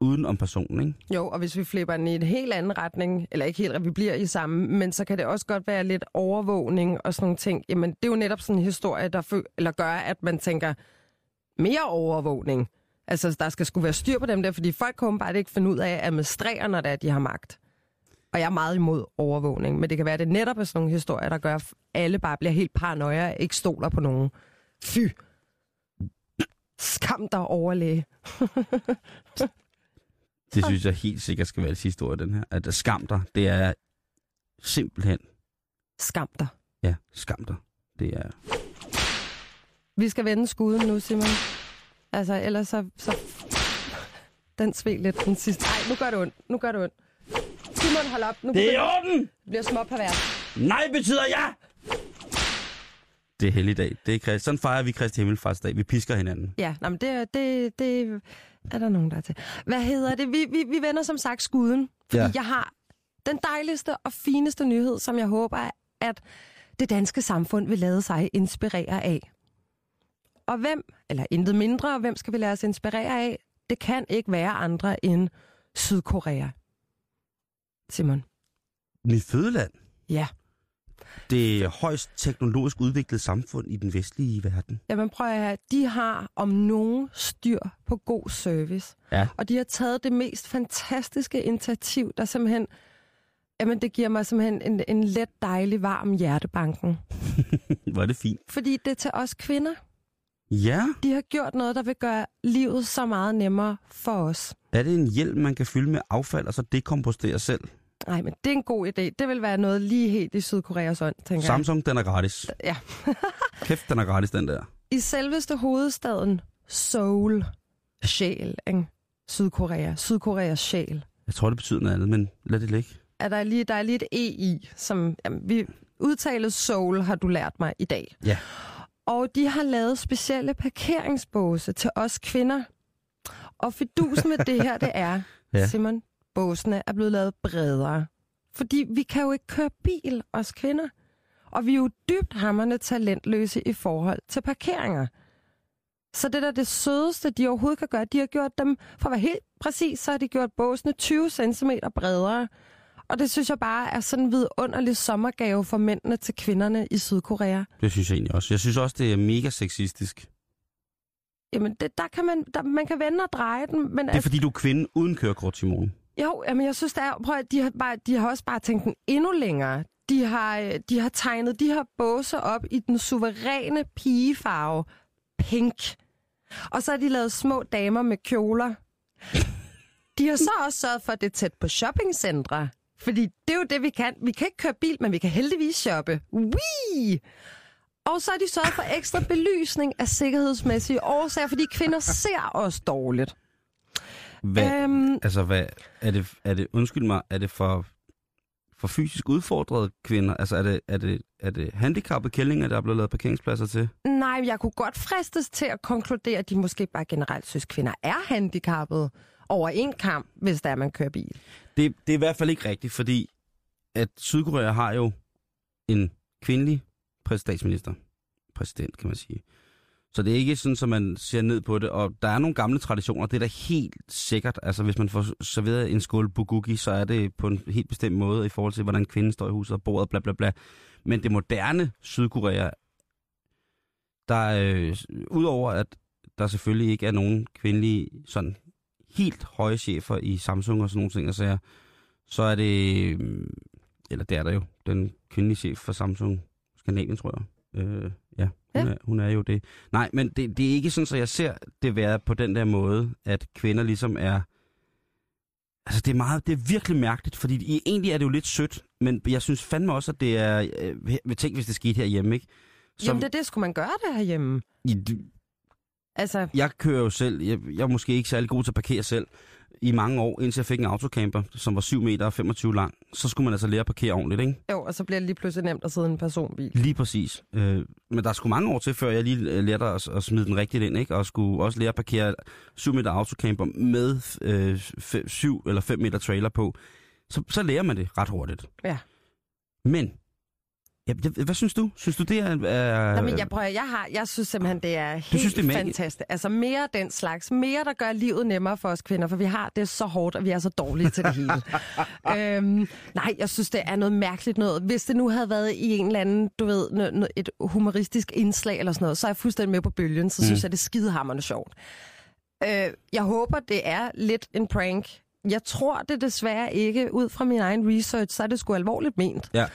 uden om personen, ikke? Jo, og hvis vi flipper den i en helt anden retning, eller ikke helt, vi bliver i samme, men så kan det også godt være lidt overvågning og sådan nogle ting. Jamen, det er jo netop sådan en historie, der fø- eller gør, at man tænker, mere overvågning. Altså, der skal skulle være styr på dem der, fordi folk kommer bare ikke finde ud af at administrere, når det er, de har magt. Og jeg er meget imod overvågning, men det kan være, at det netop er sådan nogle historier, der gør, at alle bare bliver helt paranoia og ikke stoler på nogen. Fy! Skam dig overlæge. Det synes jeg helt sikkert skal være det sidste ord i den her. At skam dig, det er simpelthen, Skam dig. ja, skam dig. Det er, Vi skal vende skuden nu, Simon. Altså, ellers så... så... Den sved lidt den sidste. Nej, nu gør det ondt. Nu gør det ondt. Simon, hold op. Nu det er i orden! det bliver små pervers. Nej betyder ja! Det er helligdag. Det er. Sådan fejrer vi Kristi Himmelfartsdag. Vi pisker hinanden. Ja, nej, men det, er- det, det er der nogen, der er til. Hvad hedder det? Vi, vi, vi vender som sagt skuden. Fordi Ja. jeg har den dejligste og fineste nyhed, som jeg håber, at det danske samfund vil lade sig inspirere af. Og hvem, eller intet mindre, hvem skal vi lade os inspirere af? Det kan ikke være andre end Sydkorea. Simon. Mit fødeland. Ja. Det højst teknologisk udviklede samfund i den vestlige verden. Jamen prøv at høre, de har om nogen styr på god service. Ja. Og de har taget det mest fantastiske initiativ, der simpelthen, jamen det giver mig simpelthen en, en let, dejlig, varm hjertebanken. Hvor er det fint. Fordi det er til os kvinder. Ja. De har gjort noget, der vil gøre livet så meget nemmere for os. Er det en hjelm, man kan fylde med affald og så dekompostere selv? Nej, men det er en god idé. Det vil være noget lige helt i Sydkoreas ånd, tænker Samsung, den er gratis. jeg. Ja. Kæft, den er gratis, den der. I selveste hovedstaden Seoul, sjæl, ikke? Sydkorea, Sydkoreas sjæl. Jeg tror, det betyder noget andet, men lad det ligge. er der lige, der er lige et E i, som jamen, vi udtalet soul har du lært mig i dag. Ja. Og de har lavet specielle parkeringsbåse til os kvinder. Og fidusen med det her, det er, ja. Simon, båsene er blevet lavet bredere. Fordi vi kan jo ikke køre bil, os kvinder. Og vi er jo dybt hammerne talentløse i forhold til parkeringer. Så det der er det sødeste, de overhovedet kan gøre, de har gjort dem, for at være helt præcis, så har de gjort båsene 20 cm bredere. Og det synes jeg bare er sådan en vidunderlig sommergave for mændene til kvinderne i Sydkorea. Det synes jeg egentlig også. Jeg synes også, det er mega sexistisk. Jamen, det, der kan man, der, man kan vende og dreje den, men Det er fordi, du er kvinde uden kørekort, Simone. Jo, jamen jeg synes, der er, prøv at, de har, bare, de har også bare tænkt den endnu længere. De har, øh, de har tegnet de her båser op i den suveræne pigefarve, pink. Og så har de lavet små damer med kjoler. De har så også sørget for, at det er tæt på shoppingcentre. Fordi det er jo det, vi kan. Vi kan ikke køre bil, men vi kan heldigvis shoppe. Wee! Og så har de sørget for ekstra belysning af sikkerhedsmæssige årsager, fordi kvinder ser os dårligt. Hvad, Øhm, altså, hvad, er det, er det, undskyld mig, er det for, for fysisk udfordrede kvinder? Altså, er det, er det, er det handicappede kællinger, der er blevet lavet parkeringspladser til? Nej, jeg kunne godt fristes til at konkludere, at de måske bare generelt synes, kvinder er handicappede. over en kamp, hvis der er, man kører bil. Det, det er i hvert fald ikke rigtigt, fordi at Sydkorea har jo en kvindelig præsidentminister. Præsident, kan man sige. Så det er ikke sådan, at man ser ned på det. Og der er nogle gamle traditioner, det er da helt sikkert. Altså, hvis man får serveret en skål bugugi, så er det på en helt bestemt måde i forhold til, hvordan kvinden står i huset og bordet, bla bla bla. Men det moderne Sydkorea, der øh, udover at der selvfølgelig ikke er nogen kvindelige sådan helt høje chefer i Samsung og sådan nogle ting, så, så er det, mm, eller det er der jo, den kvindelige chef for Samsung Skandinavien, tror jeg. Øh, ja, hun, Ja. Er, hun er jo det. Nej, men det, det er ikke sådan, så jeg ser det være på den der måde, at kvinder ligesom er... Altså, det er, meget, det er virkelig mærkeligt, fordi egentlig er det jo lidt sødt, men jeg synes fandme også, at det er... Øh, tænk, hvis det skete herhjemme, ikke? Så... Jamen, det, det skulle man gøre det herhjemme. I, Altså, jeg kører jo selv, jeg, jeg er måske ikke særlig god til at parkere selv, i mange år, indtil jeg fik en autocamper, som var 7 meter og 25 lang. Så skulle man altså lære at parkere ordentligt, ikke? jo, og så bliver det lige pludselig nemt at sidde i en personbil. Lige præcis. Øh, men der skulle mange år til, før jeg lige øh, lærte at, at smide den rigtigt ind, ikke? Og skulle også lære at parkere 7 meter autocamper med øh, 7 eller 5 meter trailer på. Så, så lærer man det ret hurtigt. Ja. Men, ja, hvad synes du? Synes du, det er... er Nå, men jeg, prøver, jeg, har, jeg synes simpelthen, det er helt synes, det er fantastisk. Altså mere den slags. Mere, der gør livet nemmere for os kvinder, for vi har det så hårdt, og vi er så dårlige til det hele. øhm, nej, jeg synes, det er noget mærkeligt noget. Hvis det nu havde været i en eller anden, du ved, et humoristisk indslag eller sådan noget, så er jeg fuldstændig med på bølgen, så mm. synes jeg, det er skidehammerende sjovt. Øh, jeg håber, det er lidt en prank. Jeg tror det desværre ikke, ud fra min egen research, så er det sgu alvorligt ment. Ja.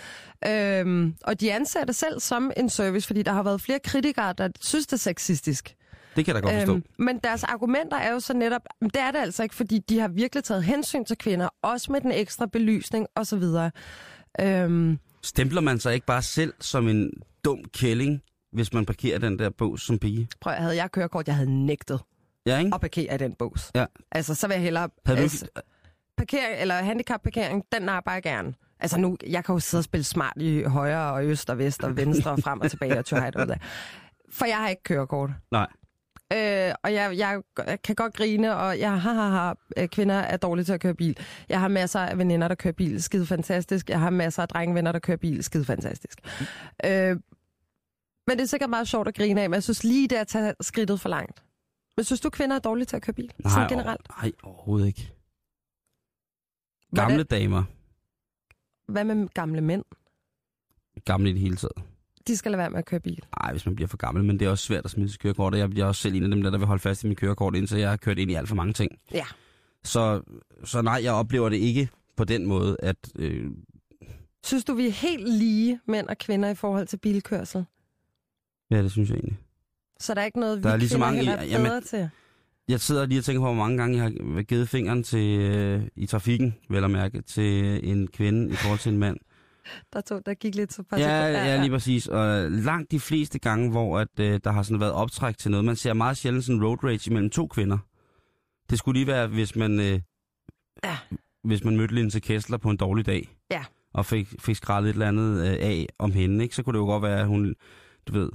Øhm, og de anser det selv som en service, fordi der har været flere kritikere, der synes, det er sexistisk. Det kan jeg da godt forstå. Øhm, men deres argumenter er jo så netop, "Men det er det altså ikke, fordi de har virkelig taget hensyn til kvinder, også med den ekstra belysning osv. Øhm, Stempler man sig ikke bare selv som en dum kælling, hvis man parkerer den der bås som pige? prøv, havde jeg kørekort, jeg havde nægtet Ja, ikke? at parkere i den bås. Ja. Altså, så vil jeg hellere... Havde du altså, parkering, eller handicapparkering, den arbejder jeg gerne. Altså nu, jeg kan jo sidde og spille smart i højre og øst og vest og venstre og frem og tilbage og tjøjt og der. For jeg har ikke kørekort. Nej. Øh, og jeg, jeg kan godt grine, og jeg har, har, har øh, kvinder er dårlige til at køre bil. Jeg har masser af veninder, der kører bil, skide fantastisk. Jeg har masser af drengevenner, der kører bil, skide fantastisk. Øh, men det er sikkert meget sjovt at grine af, men jeg synes lige det er at tage skridtet for langt. Men synes du, kvinder er dårlige til at køre bil? Nej, Sådan generelt? nej, overhovedet ikke. Hvordan- Gamle damer. Hvad med gamle mænd? Gamle i det hele taget. De skal lade være med at køre bil. Nej, hvis man bliver for gammel, men det er også svært at smide sit kørekort, jeg, jeg er også selv en af dem, der, der vil holde fast i mit kørekort, indtil jeg har kørt ind i alt for mange ting. Ja. Så, så nej, jeg oplever det ikke på den måde, at... Øh, Synes du, vi er helt lige mænd og kvinder i forhold til bilkørsel? ja, det synes jeg egentlig. Så der er ikke noget, vi Der er lige så mange heller er jamen- bedre til? Jeg sidder lige og tænker på, hvor mange gange jeg har givet fingeren til, øh, i trafikken, vel at mærke, til en kvinde i forhold til en mand. Der, tog, der gik lidt så Ja, sekunder. ja, lige præcis. Og langt de fleste gange, hvor at, øh, der har sådan været optræk til noget, man ser meget sjældent sådan road rage imellem to kvinder. Det skulle lige være, hvis man, øh, Ja. hvis man mødte Linse Kessler på en dårlig dag. Ja. Og fik, fik skrællet et eller andet øh, af om hende, ikke? så kunne det jo godt være, at hun, du ved,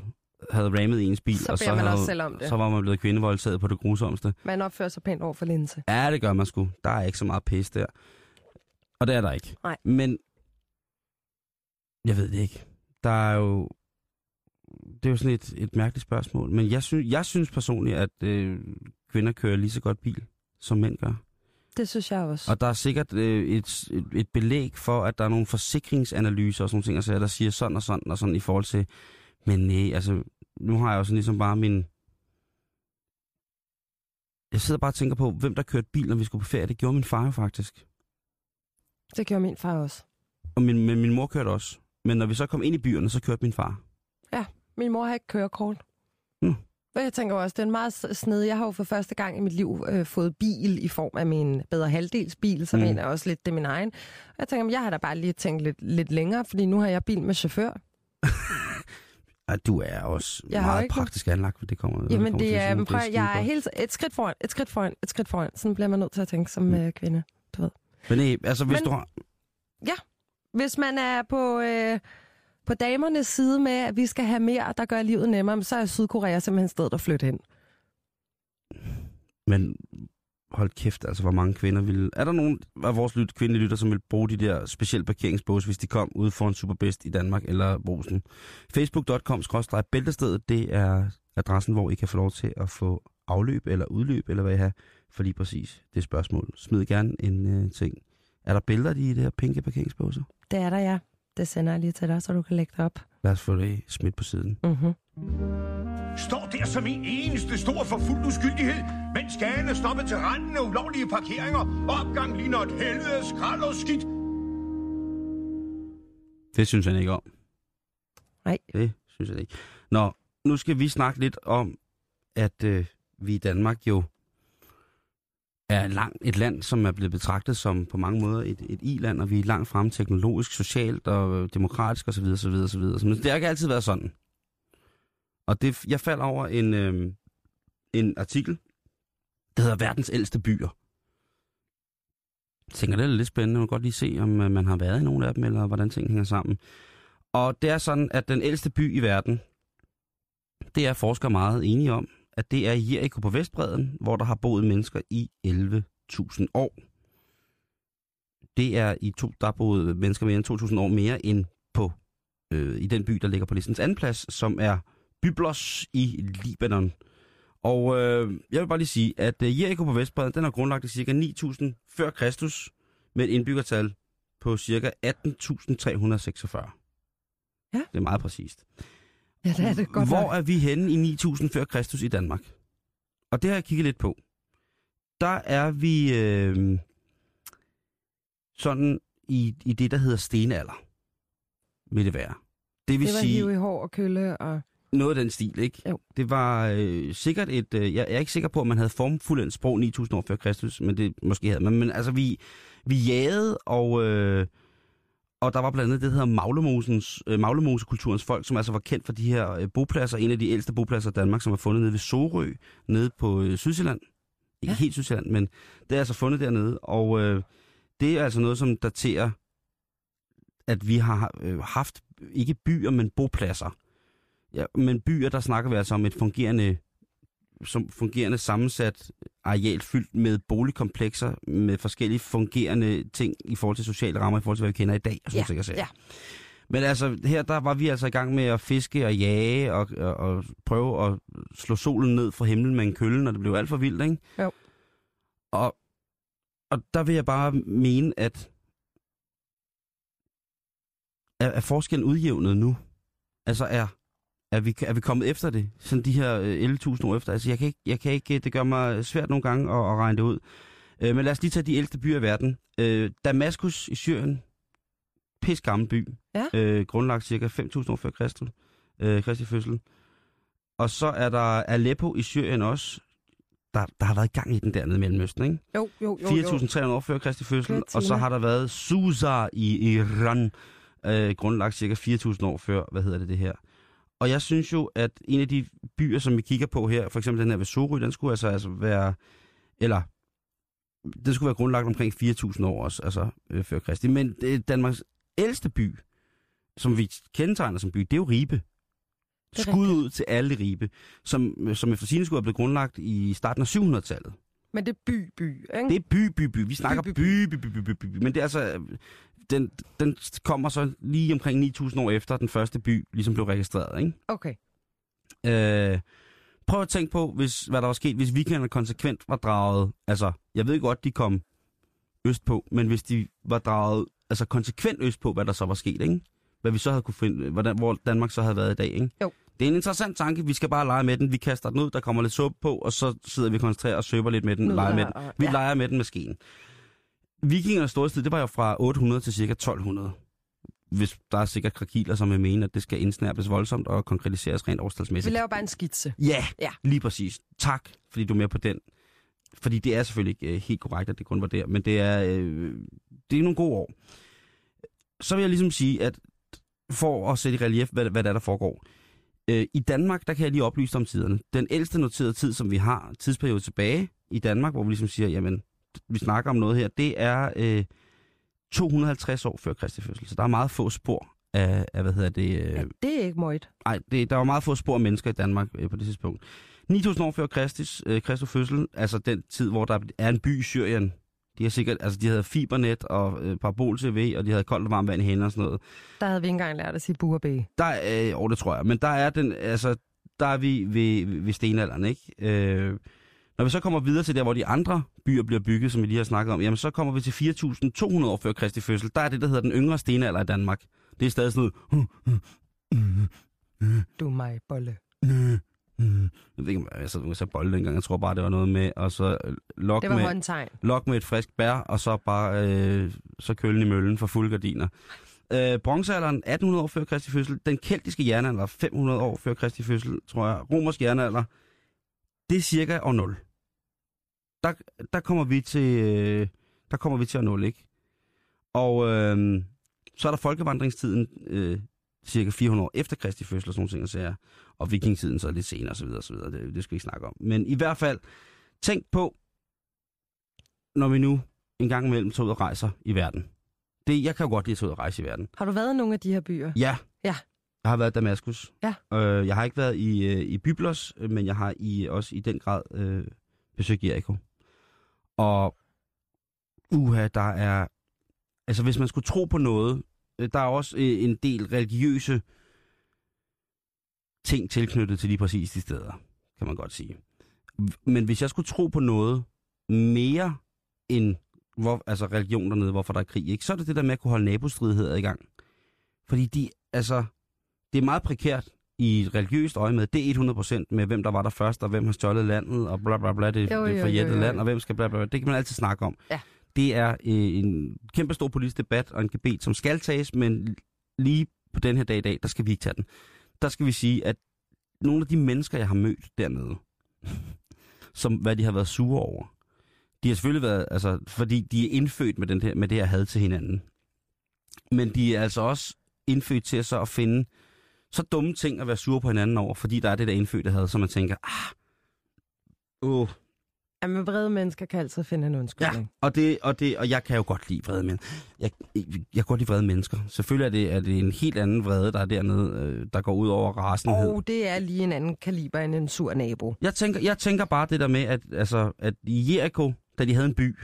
havde rammet ens bil, Så og så, man havde, også selv om det. så var man blevet kvindevoldtaget på det grusomste. Man opfører sig pænt over for linse. Ja, det gør man sgu. Der er ikke så meget pis der. Og det er der ikke. Nej. Men, jeg ved det ikke. Der er jo, det er jo sådan et, et mærkeligt spørgsmål. Men jeg synes, jeg synes personligt, at øh, kvinder kører lige så godt bil, som mænd gør. Det synes jeg også. Og der er sikkert øh, et, et, et belæg for, at der er nogle forsikringsanalyser og sådan nogle ting, altså, der siger sådan og sådan og sådan i forhold til, men nej, altså, nu har jeg jo sådan ligesom bare min... Jeg sidder bare og tænker på, hvem der kørte bil, når vi skulle på ferie. Det gjorde min far jo faktisk. Det gjorde min far også. Og min, men min mor kørte også. Men når vi så kom ind i byerne, så kørte min far. Min mor har ikke kørekort. Hmm. Og jeg tænker også, det er en meget sned. Jeg har jo for første gang i mit liv øh, fået bil i form af min bedre halvdelsbil, så Mm. mm. jeg også lidt, det er min egen. Og jeg tænker, jeg har da bare lige tænkt lidt, lidt længere, fordi nu har jeg bil med chauffør. Ej, du er også Jeg meget ikke- praktisk anlagt, hvad det kommer. Jamen kommer det er, prøv, det at- jeg er helt et skridt foran, et skridt foran, et skridt foran. Sådan bliver man nødt til at tænke som Mm. øh, kvinde. godt. Men nej, altså hvis Men- du har... Hvis man er på, øh, på damernes side med, at vi skal have mere, der gør livet nemmere, så er Sydkorea simpelthen stedet at flytte hen. Men hold kæft, altså hvor mange kvinder ville... Er der nogen af vores lyt, kvindelige lytter, som vil bruge de der specielle parkeringsbås, hvis de kom ud for en Superbest i Danmark eller Brosen? facebook.com bæltestedet, det er adressen, hvor I kan få lov til at få afløb eller udløb, eller hvad I har, for lige præcis det spørgsmål. Smid gerne en uh, ting. Er der billeder i de her pinke parkeringsbåser? Det er der, ja. Det sender jeg lige til dig, så du kan lægge det op. Lad os få det smidt på siden. Mm-hmm. Står der som en eneste stor for fuld uskyldighed, mens skagerne stoppet til randen af ulovlige parkeringer, og opgang ligner et helvede skrald og skidt. Det synes han ikke om. Nej. Det synes jeg ikke. Nå, nu skal vi snakke lidt om, at øh, vi i Danmark jo er langt, et land, som er blevet betragtet som på mange måder et, et i-land, og vi er langt frem teknologisk, socialt og øh, demokratisk osv. osv., osv. Men det har ikke altid været sådan. Og det, jeg faldt over en, øh, en artikel, der hedder Verdens ældste byer. Jeg tænker, det er lidt spændende. Man kan godt lige se, om øh, man har været i nogle af dem, eller hvordan ting hænger sammen. Og det er sådan, at den ældste by i verden, det er forskere meget enige om, at det er Jericho på Vestbreden, hvor der har boet mennesker i 11.000 år. Det er i to, der har boet mennesker mere end 2.000 år mere end på øh, i den by, der ligger på listens anden plads, som er Byblos i Libanon. Og øh, jeg vil bare lige sige, at øh, Jericho på Vestbreden, den er grundlagt i ca. 9.000 før Kristus, med et indbyggertal på ca. 18.346. Ja. Det er meget præcist. Ja, det er det godt Hvor nok. er vi henne i 9000 før Kristus i Danmark? Og det har jeg kigget lidt på. Der er vi øh, sådan i, i det, der hedder stenalder, vil det være. Det vil Det var sige hive i hår og kølle og... noget af den stil, ikke? Jo. Det var øh, sikkert et... Øh, jeg er ikke sikker på, at man havde formfuldendt sprog 9000 år før Kristus, men det måske havde man. Men altså, vi, vi jagede, og... Øh, og der var blandt andet det, der hedder Maglemosens, øh, Maglemosekulturens folk, som altså var kendt for de her øh, bopladser, en af de ældste bopladser i Danmark, som var fundet nede ved Sorø, nede på øh, Sydsjælland. Ikke Ja. helt Sydsjælland, men det er altså fundet dernede, og øh, det er altså noget, som daterer, at vi har øh, haft ikke byer, men bopladser. Ja, men byer, der snakker vi altså om et fungerende, som fungerende sammensat areal fyldt med boligkomplekser, med forskellige fungerende ting i forhold til sociale rammer, i forhold til, hvad vi kender i dag. Og sådan Ja, ting ja. Men altså, her der var vi altså i gang med at fiske og jage og, og, og prøve at slå solen ned fra himlen med en kølle, når det blev alt for vildt, ikke? Jo. Og, og der vil jeg bare mene, at er, er forskellen udjævnet nu? Altså er, er, vi, er vi kommet efter det? Sådan de her øh, 11.000 år efter? Altså jeg kan, ikke, jeg kan ikke, det gør mig svært nogle gange at, at regne det ud. Øh, men lad os lige tage de ældste byer i verden. Øh, Damaskus i Syrien, pis gammel by. Ja. Øh, grundlagt cirka 5.000 år før Kristus, øh, Kristi fødsel. Og så er der Aleppo i Syrien også. Der, der har været gang i den dernede i Mellemøsten, ikke? Jo, jo, jo. jo. 4.300 år før Kristi fødsel, og så har der været Susa i Iran, øh, grundlagt cirka 4.000 år før, hvad hedder det det her. Og jeg synes jo, at en af de byer, som vi kigger på her, for eksempel den her ved Sorø, den skulle altså, altså være, eller den skulle være grundlagt omkring 4.000 år også, altså øh, før Kristi. Men øh, Danmarks ældste by, som vi kendetegner som by, det er jo Ribe. Skud ud til alle Ribe, som, øh, som efter sine skulle er blevet grundlagt i starten af 700-tallet. Men det er by, by, ikke? Det er by, by, by. Vi snakker by, by, by, by, by, by, by. Men det er altså øh, den, den kommer så lige omkring 9.000 år efter, den første by ligesom blev registreret, ikke? Okay. Øh, prøv at tænke på, hvis, hvad der var sket, hvis weekenderne konsekvent var draget... Altså, jeg ved godt, de kom østpå, men hvis de var draget altså konsekvent østpå, hvad der så var sket, ikke? Hvad vi så havde kunne finde, hvordan, hvor Danmark så havde været i dag, ikke? Jo. Det er en interessant tanke. Vi skal bare lege med den. Vi kaster den ud, der kommer lidt suppe på, og så sidder vi koncentreret og søber lidt med den, leger med den. og- Vi ja. leger med den med skeen. Vikingernes storhedstid, det var jo fra 800 til cirka 1200. Hvis der er sikkert krakiler, som vil mene, at det skal indsnærpes voldsomt og konkretiseres rent Vi årstalsmæssigt. laver bare en skitse. Ja, Ja. lige præcis. Tak, fordi du er med på den. Fordi det er selvfølgelig ikke øh, helt korrekt, at det kun var der, men det er, øh, det er nogle gode år. Så vil jeg ligesom sige, at for at sætte i relief, hvad, hvad der er, der foregår. Øh, I Danmark, der kan jeg lige oplyse om tiderne. Den ældste noterede tid, som vi har, tidsperiode tilbage i Danmark, hvor vi ligesom siger, jamen, vi snakker om noget her, det er øh, 250 år før Kristi fødsel. Så der er meget få spor af, af hvad hedder det, øh, Ja, det er ikke møjt. Nej, der var meget få spor af mennesker i Danmark øh, på det tidspunkt. 9.000 år før Kristus, øh, Kristus fødsel, altså den tid, hvor der er en by i Syrien. De har sikkert, altså de havde fibernet og øh, parabol-tv, og de havde koldt og varmt vand i hænderne og sådan noget. Der havde vi ikke engang lært at sige buerbe. Der, øh, oh, det tror jeg, men der er den, altså, der er vi ved, ved stenalderen, ikke? Øh, når vi så kommer videre til der, hvor de andre byer bliver bygget, som vi lige har snakket om, jamen så kommer vi til 4.200 år før Kristi fødsel. Der er det, der hedder den yngre stenalder i Danmark. Det er stadig sådan noget... Du mig, bolle. Jeg ved ikke, jeg sad og sagde bolle dengang. Jeg tror bare, det var noget med, og så øh, lok Det var med, lok med et frisk bær, og så bare øh, så kølen i møllen for fulde gardiner. Øh, bronzealderen, 1800 år før Kristi fødsel. Den keltiske jernalder, 500 år før Kristi fødsel, tror jeg. Romersk jernalder, det er cirka år 0. Der, der kommer vi til, øh, der kommer vi til år 0, ikke? Og øh, så er der folkevandringstiden, øh, cirka 400 år efter Kristi fødsel og sådan nogle ting, og, sager. og vikingtiden så lidt senere osv. osv. Det, det skal vi ikke snakke om. Men i hvert fald, tænk på, når vi nu en gang imellem tager ud og rejser i verden. Det, jeg kan jo godt lide at tage ud og rejse i verden. Har du været i nogle af de her byer? Ja. Ja. Jeg har været i Damaskus. Ja. Øh, jeg har ikke været i, øh, i Byblos, øh, men jeg har i, også i den grad øh, besøgt Jericho. Og uha, der er... Altså, hvis man skulle tro på noget, øh, der er også øh, en del religiøse ting tilknyttet til lige præcis de steder, kan man godt sige. Men hvis jeg skulle tro på noget mere end hvor, altså religion dernede, hvorfor der er krig, ikke? så er det det der med at kunne holde nabostridigheder i gang. Fordi de, altså, det er meget prekært i et religiøst øje med, det er 100% med, hvem der var der først, og hvem har stjålet landet, og bla bla bla, det, Jo, det jo, er forjættet jo, jo. land, og hvem skal bla bla bla. Det kan man altid snakke om. Ja. Det er øh, en kæmpe stor politisk debat og en gebet, som skal tages, men lige på den her dag i dag, der skal vi ikke tage den. Der skal vi sige, at nogle af de mennesker, jeg har mødt dernede, som hvad de har været sure over, de har selvfølgelig været, altså, fordi de er indfødt med, den her, med det her had til hinanden. Men de er altså også indfødt til så at finde så dumme ting at være sure på hinanden over, fordi der er det der indfødte had, som man tænker, ah, åh, Jamen, vrede mennesker kan altid finde en ja, undskyldning. og, det, og, det, og jeg kan jo godt lide vrede men jeg, jeg, jeg kan godt lide vrede mennesker. Selvfølgelig er det, er det en helt anden vrede, der er dernede, øh, der går ud over rasenhed. Og det er lige en anden kaliber end en sur nabo. Jeg tænker, jeg tænker bare det der med, at, altså, at i Jericho, da de havde en by,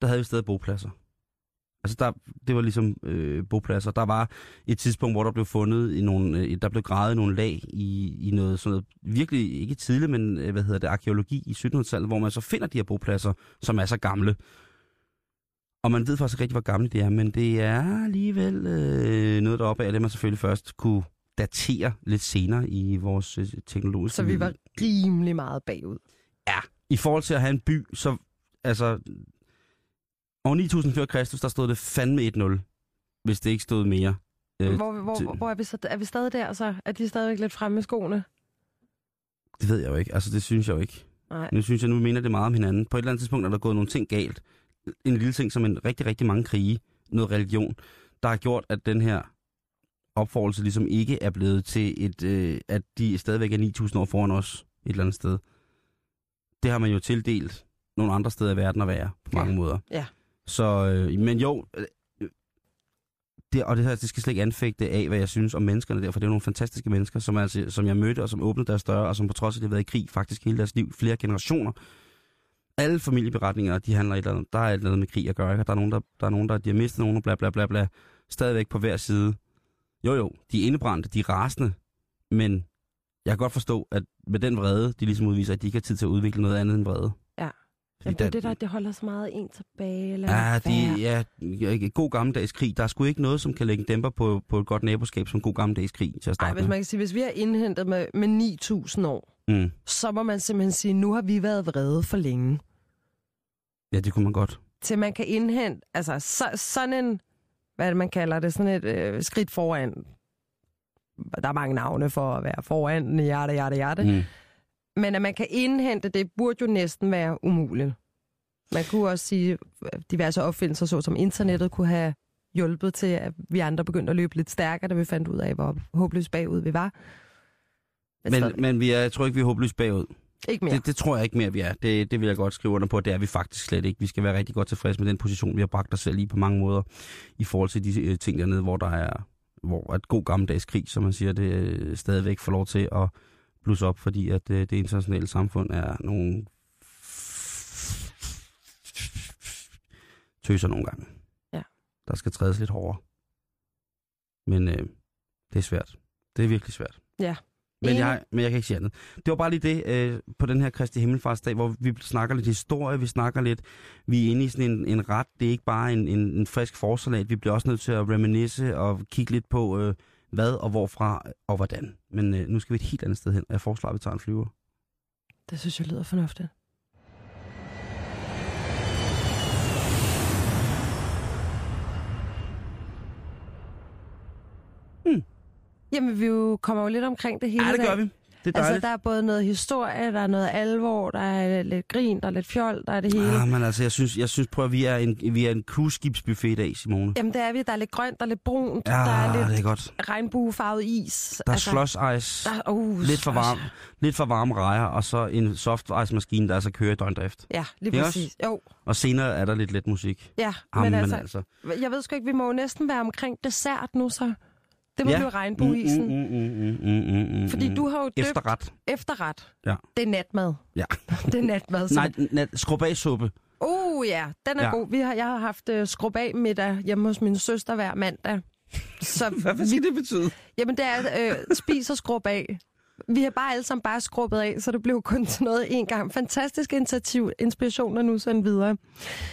der havde vi stadig bopladser. Altså, der, det var ligesom øh, bopladser. Der var et tidspunkt, hvor der blev fundet i nogle, øh, der blev gravet nogle lag i, i noget sådan noget, virkelig ikke tidligt, men øh, hvad hedder det, arkeologi i 1700-tallet, hvor man så finder de her bopladser, som er så gamle. Og man ved faktisk ikke rigtig, hvor gamle de er, men det er alligevel øh, noget deroppe af, det man selvfølgelig først kunne datere lidt senere i vores øh, teknologiske Så vi var rimelig meget bagud. Ja, i forhold til at have en by, så altså... År 9000 før Kristus, der stod det fandme 1-0, hvis det ikke stod mere. Øh, Hvor, hvor, hvor, er vi så? Er vi stadig der, så? Er de stadigvæk lidt fremme i skoene? det ved jeg jo ikke. Altså, det synes jeg jo ikke. Nej. Nu synes jeg, nu mener det meget om hinanden. På et eller andet tidspunkt er der gået nogle ting galt. En lille ting som en rigtig, rigtig mange krige, noget religion, der har gjort, at den her opformelse ligesom ikke er blevet til et, øh, at de stadigvæk er 9000 år foran os et eller andet sted. Det har man jo tildelt nogle andre steder i verden at være, på Ja. mange måder. Ja. Så, øh, men jo, øh, øh, det, og det her, det skal slet ikke anfægte af, hvad jeg synes om menneskerne der, for det er nogle fantastiske mennesker, som, altså, som jeg mødte, og som åbnede deres døre, og som på trods af, at de har været i krig faktisk hele deres liv, flere generationer. Alle familieberetninger, de handler et eller andet, der er et eller andet med krig at gøre, ikke? Og Der er nogen, der, der, er nogen, der de har mistet nogen, og bla bla bla bla, stadigvæk på hver side. Jo jo, de er indebrændte, de er rasende, men jeg kan godt forstå, at med den vrede, de ligesom udviser, at de ikke har tid til at udvikle noget andet end vrede. Ja. Jamen, det er det der, det holder så meget en tilbage. Eller Ja, hvad? de, ja, ja, god gammeldags krig. Der er sgu ikke noget, som kan lægge dæmper på, på et godt naboskab som god gammeldags krig til at Ej, starte hvis med. man kan sige, hvis vi har indhentet med, med 9.000 år, Mm. så må man simpelthen sige, nu har vi været vrede for længe. Ja, det kunne man godt. Til man kan indhente, altså så, sådan en, hvad det, man kalder det, sådan et øh, skridt foran. Der er mange navne for at være foran, hjerte, hjerte, hjerte. Mm. Men at man kan indhente, det burde jo næsten være umuligt. Man kunne også sige, at diverse opfindelser, såsom internettet, kunne have hjulpet til, at vi andre begyndte at løbe lidt stærkere, da vi fandt ud af, hvor håbløst bagud vi var. Men, Men, vi er, jeg tror ikke, vi er håbløst bagud. ikke mere. Det, det tror jeg ikke mere, vi er. Det, det vil jeg godt skrive under på. Det er vi faktisk slet ikke. Vi skal være rigtig godt tilfredse med den position, vi har bragt os selv i på mange måder. I forhold til de øh, ting dernede, hvor der er hvor et god gammeldags krig, som man siger, det øh, stadigvæk får lov til at blusse op, fordi at øh, det internationale samfund er nogle tøser nogle gange. Ja. Der skal trædes lidt hårdere. Men øh, det er svært. Det er virkelig svært. Ja. Men jeg, men jeg kan ikke sige andet. Det var bare lige det øh, på den her Kristi Himmelfartsdag, hvor vi snakker lidt historie, vi snakker lidt, vi er inde i sådan en, en ret, det er ikke bare en, en, en frisk forsalat, vi bliver også nødt til at reminisce og kigge lidt på, øh, hvad og hvorfra og hvordan. Men øh, nu skal vi et helt andet sted hen, og jeg foreslår, at vi tager en flyver. Det synes jeg lyder fornuftigt. Hmm. Jamen, vi jo kommer jo lidt omkring det hele Ja, det gør vi. Det er Altså, dejligt. der er både noget historie, der er noget alvor, der er lidt grin, der er lidt fjol, der er det hele. Ah, men altså, jeg synes, jeg synes prøv at vi er en, vi er en cruiseskibsbuffet i dag, Simone. Jamen, det er vi. Der er lidt grønt, der er lidt brunt, Ja, der er lidt det er godt. regnbuefarvet is. Der er altså, ice, Der, uh, lidt for varm, lidt for varme rejer, og så en soft ice maskine, der altså kører i døgndrift. Ja, lige Ikke præcis. Jo, Og senere er der lidt let musik. ja. Jamen, men altså, altså. jeg ved sgu ikke, vi må jo næsten være omkring dessert nu, så. Det må Ja. blive regnbueisen. Mm, mm, mm, mm, mm, mm, mm, Fordi mm. du har jo døbt Efterret. efterret. Ja. Det er natmad. Ja. det er natmad. Nej, nat, skrubagsuppe. Uh ja, den er Ja. god. Vi har, jeg har haft uh, skrubag middag hjemme hos min søster hver mandag. Så Hvad skal det betyde? Jamen det er, øh, spis og skrub af. Vi har bare alle sammen bare skrubbet af, så det blev kun til noget en gang. Fantastisk initiativ, inspiration og nu sådan videre.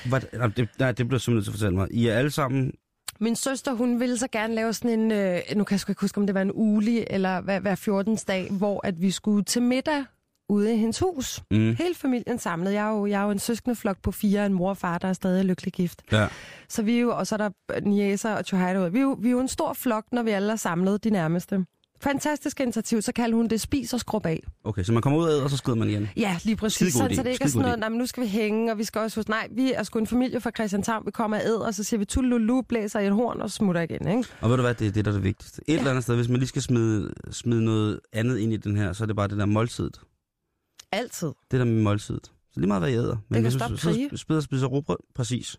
Hvad, det, nej, det bliver simpelthen til at fortælle mig. I er alle sammen... Min søster, hun ville så gerne lave sådan en, øh, nu kan jeg sgu ikke huske, om det var en ugelig eller hver, hver 14. dag, hvor at vi skulle til middag ude i hendes hus. Mm, Hele familien samlet. Jeg er jo, jeg er jo en søskende flok på fire, en mor og far, der er stadig lykkelig gift. ja. Så vi er jo, og så er der Niesa og Chohaido. Vi er, jo, vi er jo en stor flok, når vi alle er samlet, de nærmeste. Fantastisk initiativ, så kalder hun det spis og skrub af. Okay, så man kommer ud af, og så skrider man igen. Ja, lige præcis. Sådan, så det ikke er sådan noget, nej, men nu skal vi hænge, og vi skal også huske, nej, vi er sgu en familie fra Christianshavn, vi kommer ad, og så siger vi tullulu, blæser i et horn og smutter igen, ikke? Og ved du hvad, det er det, der er det vigtigste. Et ja. eller andet sted, hvis man lige skal smide, smide noget andet ind i den her, så er det bare det der måltidet. Altid. Det der med måltidet. Så lige meget, hvad I æder. Men kan hvis stoppe krige. spiser, spiser råbrød, præcis.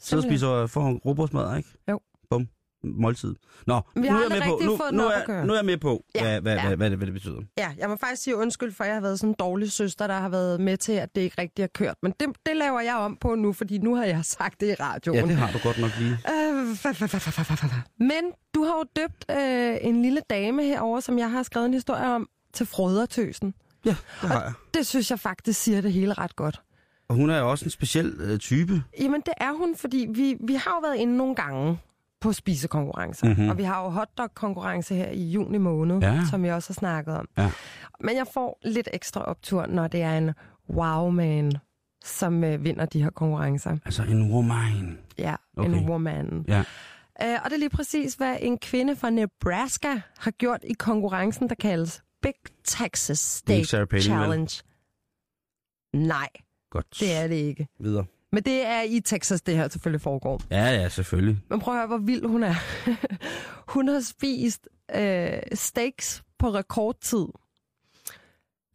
Så spiser får råbrødsmad, ikke? Jo. Bum. Måltid. Nå, nu er jeg med på, nu, nu, er, nu er jeg med på, Ja, hvad, hvad, ja. hvad, hvad, det, hvad det betyder. Ja, jeg må faktisk sige undskyld, for jeg har været sådan en dårlig søster, der har været med til, at det ikke rigtig har kørt. Men det, det laver jeg om på nu, fordi nu har jeg sagt det i radioen. Ja, det har du godt nok lige. Øh, Men du har jo døbt øh, en lille dame herover, som jeg har skrevet en historie om, til Frodertøsen. Ja, det har jeg. Det synes jeg faktisk siger det hele ret godt. Og hun er jo også en speciel øh, type. Jamen, det er hun, fordi vi, vi har jo været inde nogle gange på spisekonkurrencer. Mhm. Mm-hmm. Og vi har jo hotdog-konkurrence her i juni måned, Ja. som vi også har snakket om. Ja. Men jeg får lidt ekstra optur, når det er en wow-man, som øh, vinder de her konkurrencer. Altså en woman. Ja, Okay. en woman. Ja. Øh, og det er lige præcis, hvad en kvinde fra Nebraska har gjort i konkurrencen, der kaldes Big Texas Steak Palin, vel? Challenge. Nej, Godt. det er det ikke. Videre. Men det er i Texas, det her selvfølgelig foregår. Ja, ja, selvfølgelig. Men prøv at høre, hvor vild hun er. hun har spist øh, steaks på rekordtid.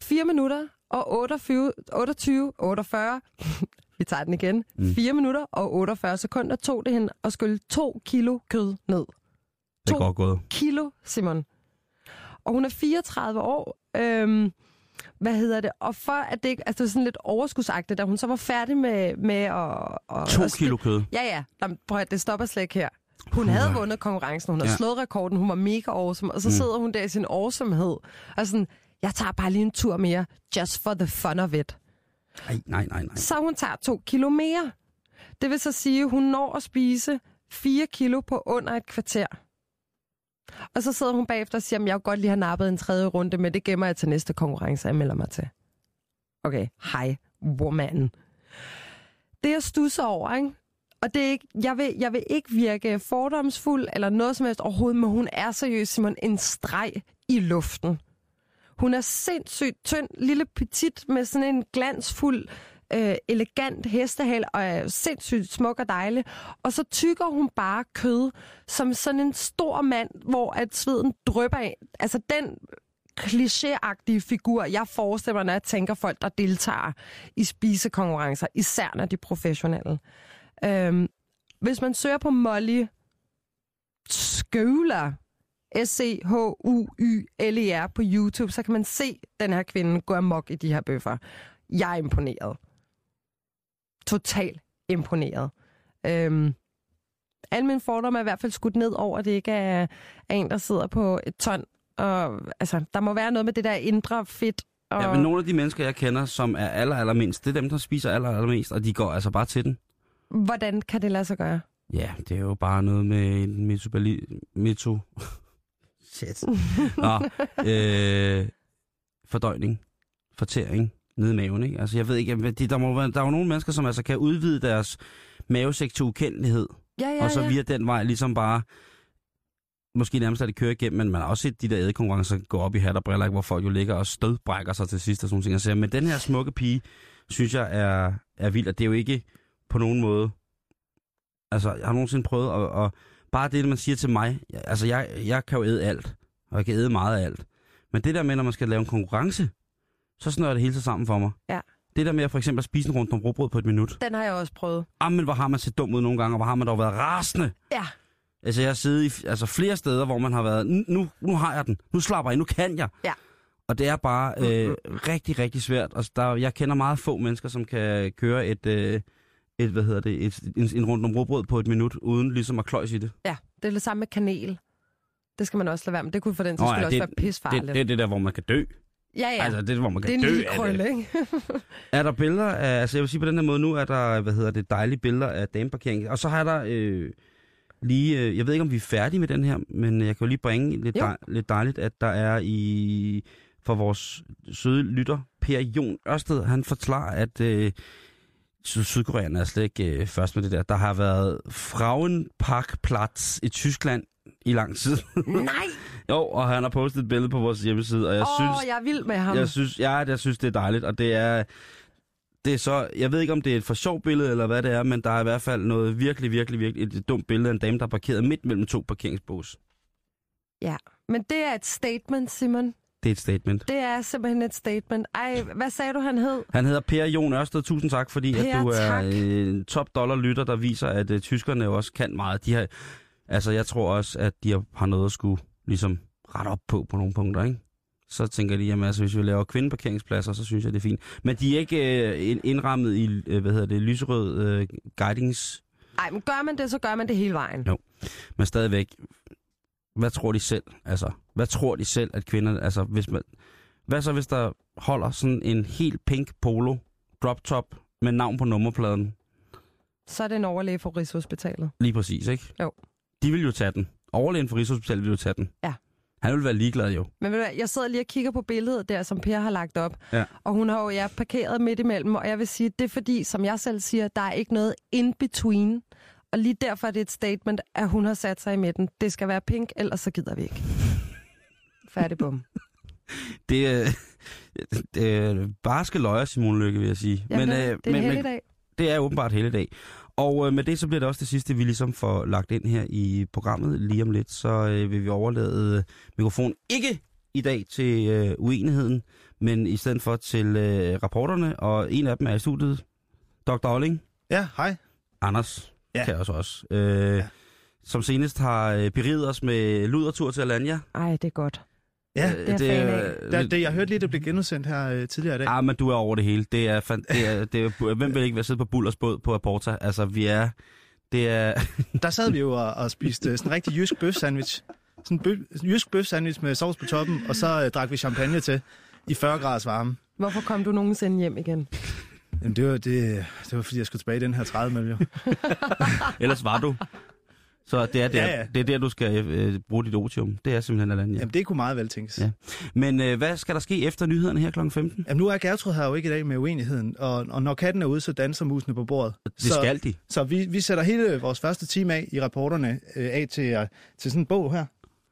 4 minutter og 28, 28 48, vi tager den igen, Mm. 4 minutter og 48 sekunder tog det hende at skylle 2 kilo kød ned. Det er godt gået. kilo, Simon. Og hun er 34 år. Øhm, hvad hedder det? Og for at det ikke, altså det er sådan lidt overskudsagtigt, da hun så var færdig med, med at... at To spi- kilo kød. Ja, ja. Nå, prøv at det stopper slet ikke her. Hun havde vundet konkurrencen, hun havde Ja. slået rekorden, hun var mega awesome, og så Mm. sidder hun der i sin awesomhed, og sådan, jeg tager bare lige en tur mere, just for the fun of it. Nej, nej, nej, nej. Så hun tager to kilo mere. Det vil så sige, at hun når at spise 4 kilo på under et kvarter. Og så sidder hun bagefter og siger, at jeg godt lige har nappet en tredje runde, men det gemmer jeg til næste konkurrence, jeg melder mig til. Okay, hej, woman. Det jeg stusser over, ikke? Og det er ikke, jeg, vil, jeg vil ikke virke fordomsfuld eller noget som helst overhovedet, men hun er seriøst, Simon, en streg i luften. Hun er sindssygt tynd, lille petit med sådan en glansfuld, øh, elegant hestehal og er sindssygt smuk og dejlig. Og så tykker hun bare kød som sådan en stor mand, hvor at sveden drypper af. Altså den klichéagtige figur, jeg forestiller mig, når jeg tænker folk, der deltager i spisekonkurrencer, især når de er professionelle. Øhm, hvis man søger på Molly Skøler S-C-H-U-Y-L-E-R på YouTube, så kan man se den her kvinde gå amok i de her bøffer. Jeg er imponeret. Totalt imponeret. Øhm, alle mine fordomme er i hvert fald skudt ned over, at det ikke er, er en, der sidder på et ton. Og, altså, der må være noget med det der indre fedt. Og... Ja, men nogle af de mennesker, jeg kender, som er aller, allermindst, det er dem, der spiser aller, allermest, og de går altså bare til den. Hvordan kan det lade sig gøre? Ja, det er jo bare noget med en metobali... Meto... Shit. Nå, øh, fordøjning, fortæring, nede i maven, ikke? Altså, jeg ved ikke, de, der, må være, der er jo nogle mennesker, som altså kan udvide deres mavesæk til ukendelighed, Ja, ja, og så ja. via den vej ligesom bare måske nærmest at det kører igennem, men man har også set de der ædekonkurrencer gå op i hat og briller, hvor folk jo ligger og stødbrækker sig til sidst og sådan nogle ting. Altså, men den her smukke pige, synes jeg er, er vild, og det er jo ikke på nogen måde... Altså, jeg har nogensinde prøvet, og, og bare det, man siger til mig, altså, jeg, jeg kan jo æde alt, og jeg kan æde meget af alt. Men det der med, når man skal lave en konkurrence, så snører det hele sig sammen for mig. Ja. Det der med at for eksempel at spise en rundt om råbrød på et minut. Den har jeg også prøvet. Ah, men hvor har man set dum ud nogle gange, og hvor har man dog været rasende. Ja. Altså, jeg har siddet i altså, flere steder, hvor man har været, "Nu- nu, har jeg den, nu slapper jeg, nu kan jeg. Ja. Og det er bare øh, rigtig, rigtig svært. Altså, der, jeg kender meget få mennesker, som kan køre et, øh, et hvad hedder det, et, en, en rundt om råbrød på et minut, uden ligesom at kløjs i det. Ja, det er det samme med kanel. Det skal man også lade være med. Det kunne for den sags skyld ja, også det- være pisfarligt. Det, det er det der, hvor man kan dø. Ja, ja. Altså, det er, hvor man det er kan en dø lille af krølle, det. ikke? Er der billeder af, altså jeg vil sige på den her måde, nu er der, hvad hedder det, dejlige billeder af dameparkering. Og så har der øh, lige, øh, jeg ved ikke om vi er færdige med den her, men jeg kan jo lige bringe lidt, dej, lidt dejligt, at der er i, for vores søde lytter, Per Jon Ørsted, han forklarer, at øh, Syd- Sydkoreerne er slet ikke øh, først med det der. Der har været Frauenparkplatz i Tyskland i lang tid. Nej! jo, og han har postet et billede på vores hjemmeside, og jeg Åh, synes, oh, jeg er vild med ham. jeg synes, ja, jeg synes, det er dejligt, og det er, det er så, jeg ved ikke, om det er et for sjovt billede, eller hvad det er, men der er i hvert fald noget virkelig, virkelig, virkelig, et dumt billede af en dame, der er parkeret midt mellem to parkeringsbås. Ja, men det er et statement, Simon. Det er et statement. Det er simpelthen et statement. Ej, hvad sagde du, han hed? Han hedder Per Jon Ørsted. Tusind tak, fordi Per, at du er tak. øh, en top dollar lytter, der viser, at uh, tyskerne også kan meget. De har, altså, jeg tror også, at de har, har noget at skulle ligesom rette op på på nogle punkter, ikke? Så tænker de, jamen altså, hvis vi laver kvindeparkeringspladser, så synes jeg, det er fint. Men de er ikke øh, ind- indrammet i, øh, hvad hedder det, lyserød øh, guidings Ej, men gør man det, så gør man det hele vejen. Jo. Men stadigvæk, hvad tror de selv? Altså, hvad tror de selv, at kvinder... Altså, hvis man, hvad så, hvis der holder sådan en helt pink polo, drop top, med navn på nummerpladen? Så er det en overlæge for Rigshospitalet. Lige præcis, ikke? Jo. De vil jo tage den. Overlægen for Rigshospitalet vil jo tage den. Ja. Han vil være ligeglad jo. Men ved du hvad, jeg sidder lige og kigger på billedet der, som Per har lagt op. Ja. Og hun har jo ja, parkeret midt imellem, og jeg vil sige, det er fordi, som jeg selv siger, der er ikke noget in-between. Og lige derfor er det et statement, at hun har sat sig i midten. Det skal være pink, ellers så gider vi ikke. Færdig bum. Det er, det er barske løjer, Simon Lykke, vil jeg sige. Jamen, men, det er øh, en men, men, dag. Det er åbenbart hele dag. Og øh, med det så bliver det også det sidste, vi ligesom får lagt ind her i programmet lige om lidt. Så øh, vil vi overlade øh, mikrofonen ikke i dag til øh, uenigheden, men i stedet for til øh, rapporterne. Og en af dem er i studiet. Dr. Olling, Ja, hej. Anders, ja. Ja. kan også også. Øh, Ja. Som senest har øh, beriget os med ludertur til Alanya. Ej, det er godt. Ja, Øh, det øh, der, det, jeg hørte lige, det blev genudsendt her øh, tidligere i dag. Ah, men du er over det hele. Det er, fan, det er, det er, hvem vil ikke være siddet på Bullers båd på Aporta? Altså, vi er... Det er... Der sad vi jo og, og spiste øh, sådan en rigtig jysk bøf-sandwich. Sådan en bøf, jysk bøf-sandwich med sovs på toppen, og så øh, drak vi champagne til i 40 graders varme. Hvorfor kom du nogensinde hjem igen? Jamen, det var, det, det var fordi, jeg skulle tilbage i den her 30 jo. Ellers var du. Så det er der, Ja, ja. det er der du skal øh, bruge dit otium. Det er simpelthen Alanya. Jamen, det kunne meget vel tænkes. Ja. Men øh, hvad skal der ske efter nyhederne her kl. 15? Jamen, nu er Gertrud her jo ikke i dag med uenigheden, og, og når katten er ude, så danser musene på bordet. Det så, skal de. Så vi, vi sætter hele vores første time af i rapporterne øh, af til, øh, til sådan en bog her.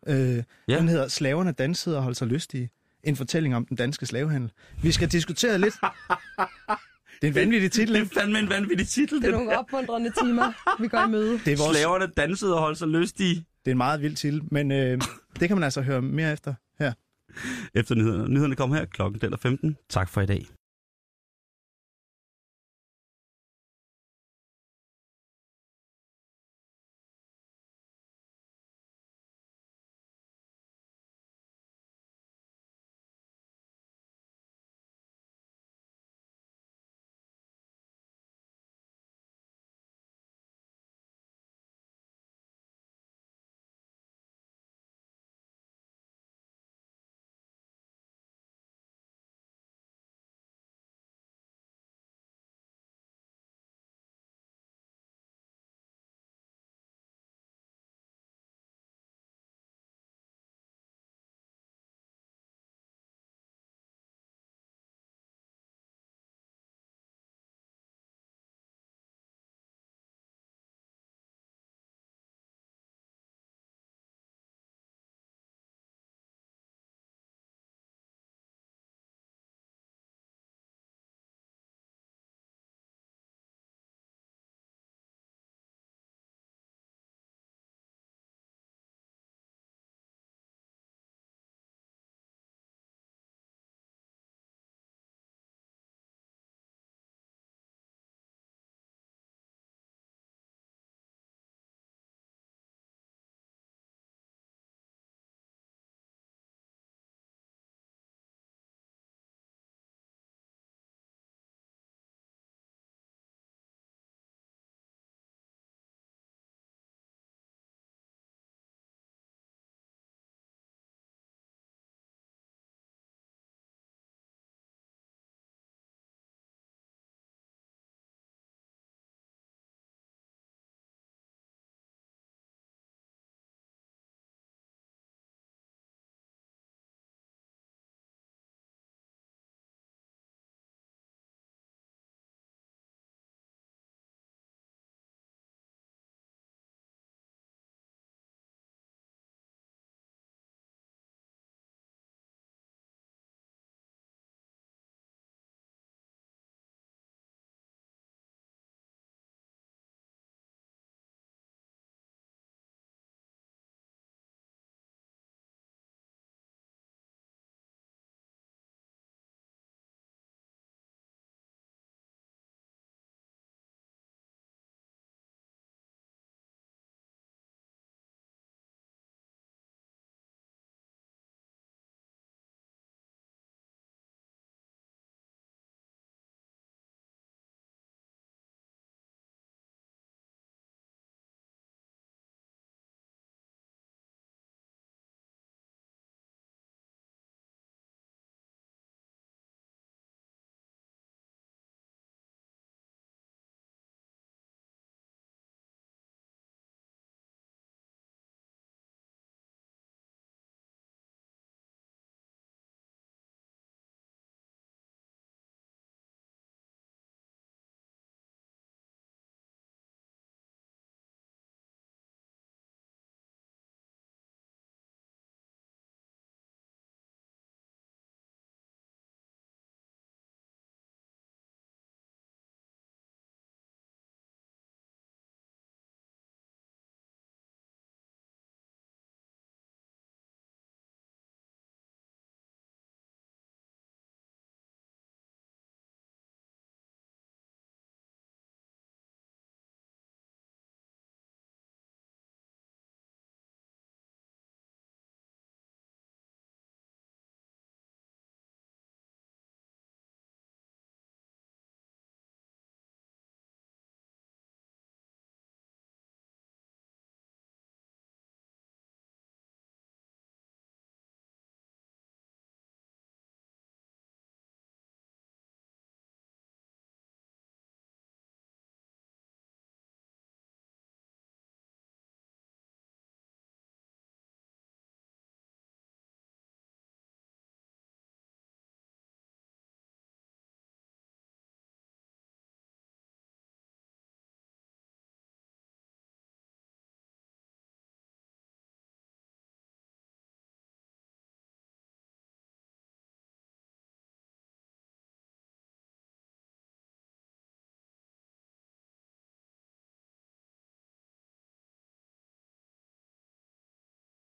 Øh, Ja. ja. Den hedder Slaverne dansede og holdt sig lystige. En fortælling om den danske slavehandel. Vi skal diskutere lidt... Det er en vanvittig titel, Det er fandme en vanvittig titel. Det er nogle opmuntrende timer, vi går i møde. Det er, vores, Slaverne dansede og holdt sig lystige det er en meget vild titel, men øh, det kan man altså høre mere efter her. efter nyhederne. Nyhederne kommer her klokken den er 15. Tak for i dag.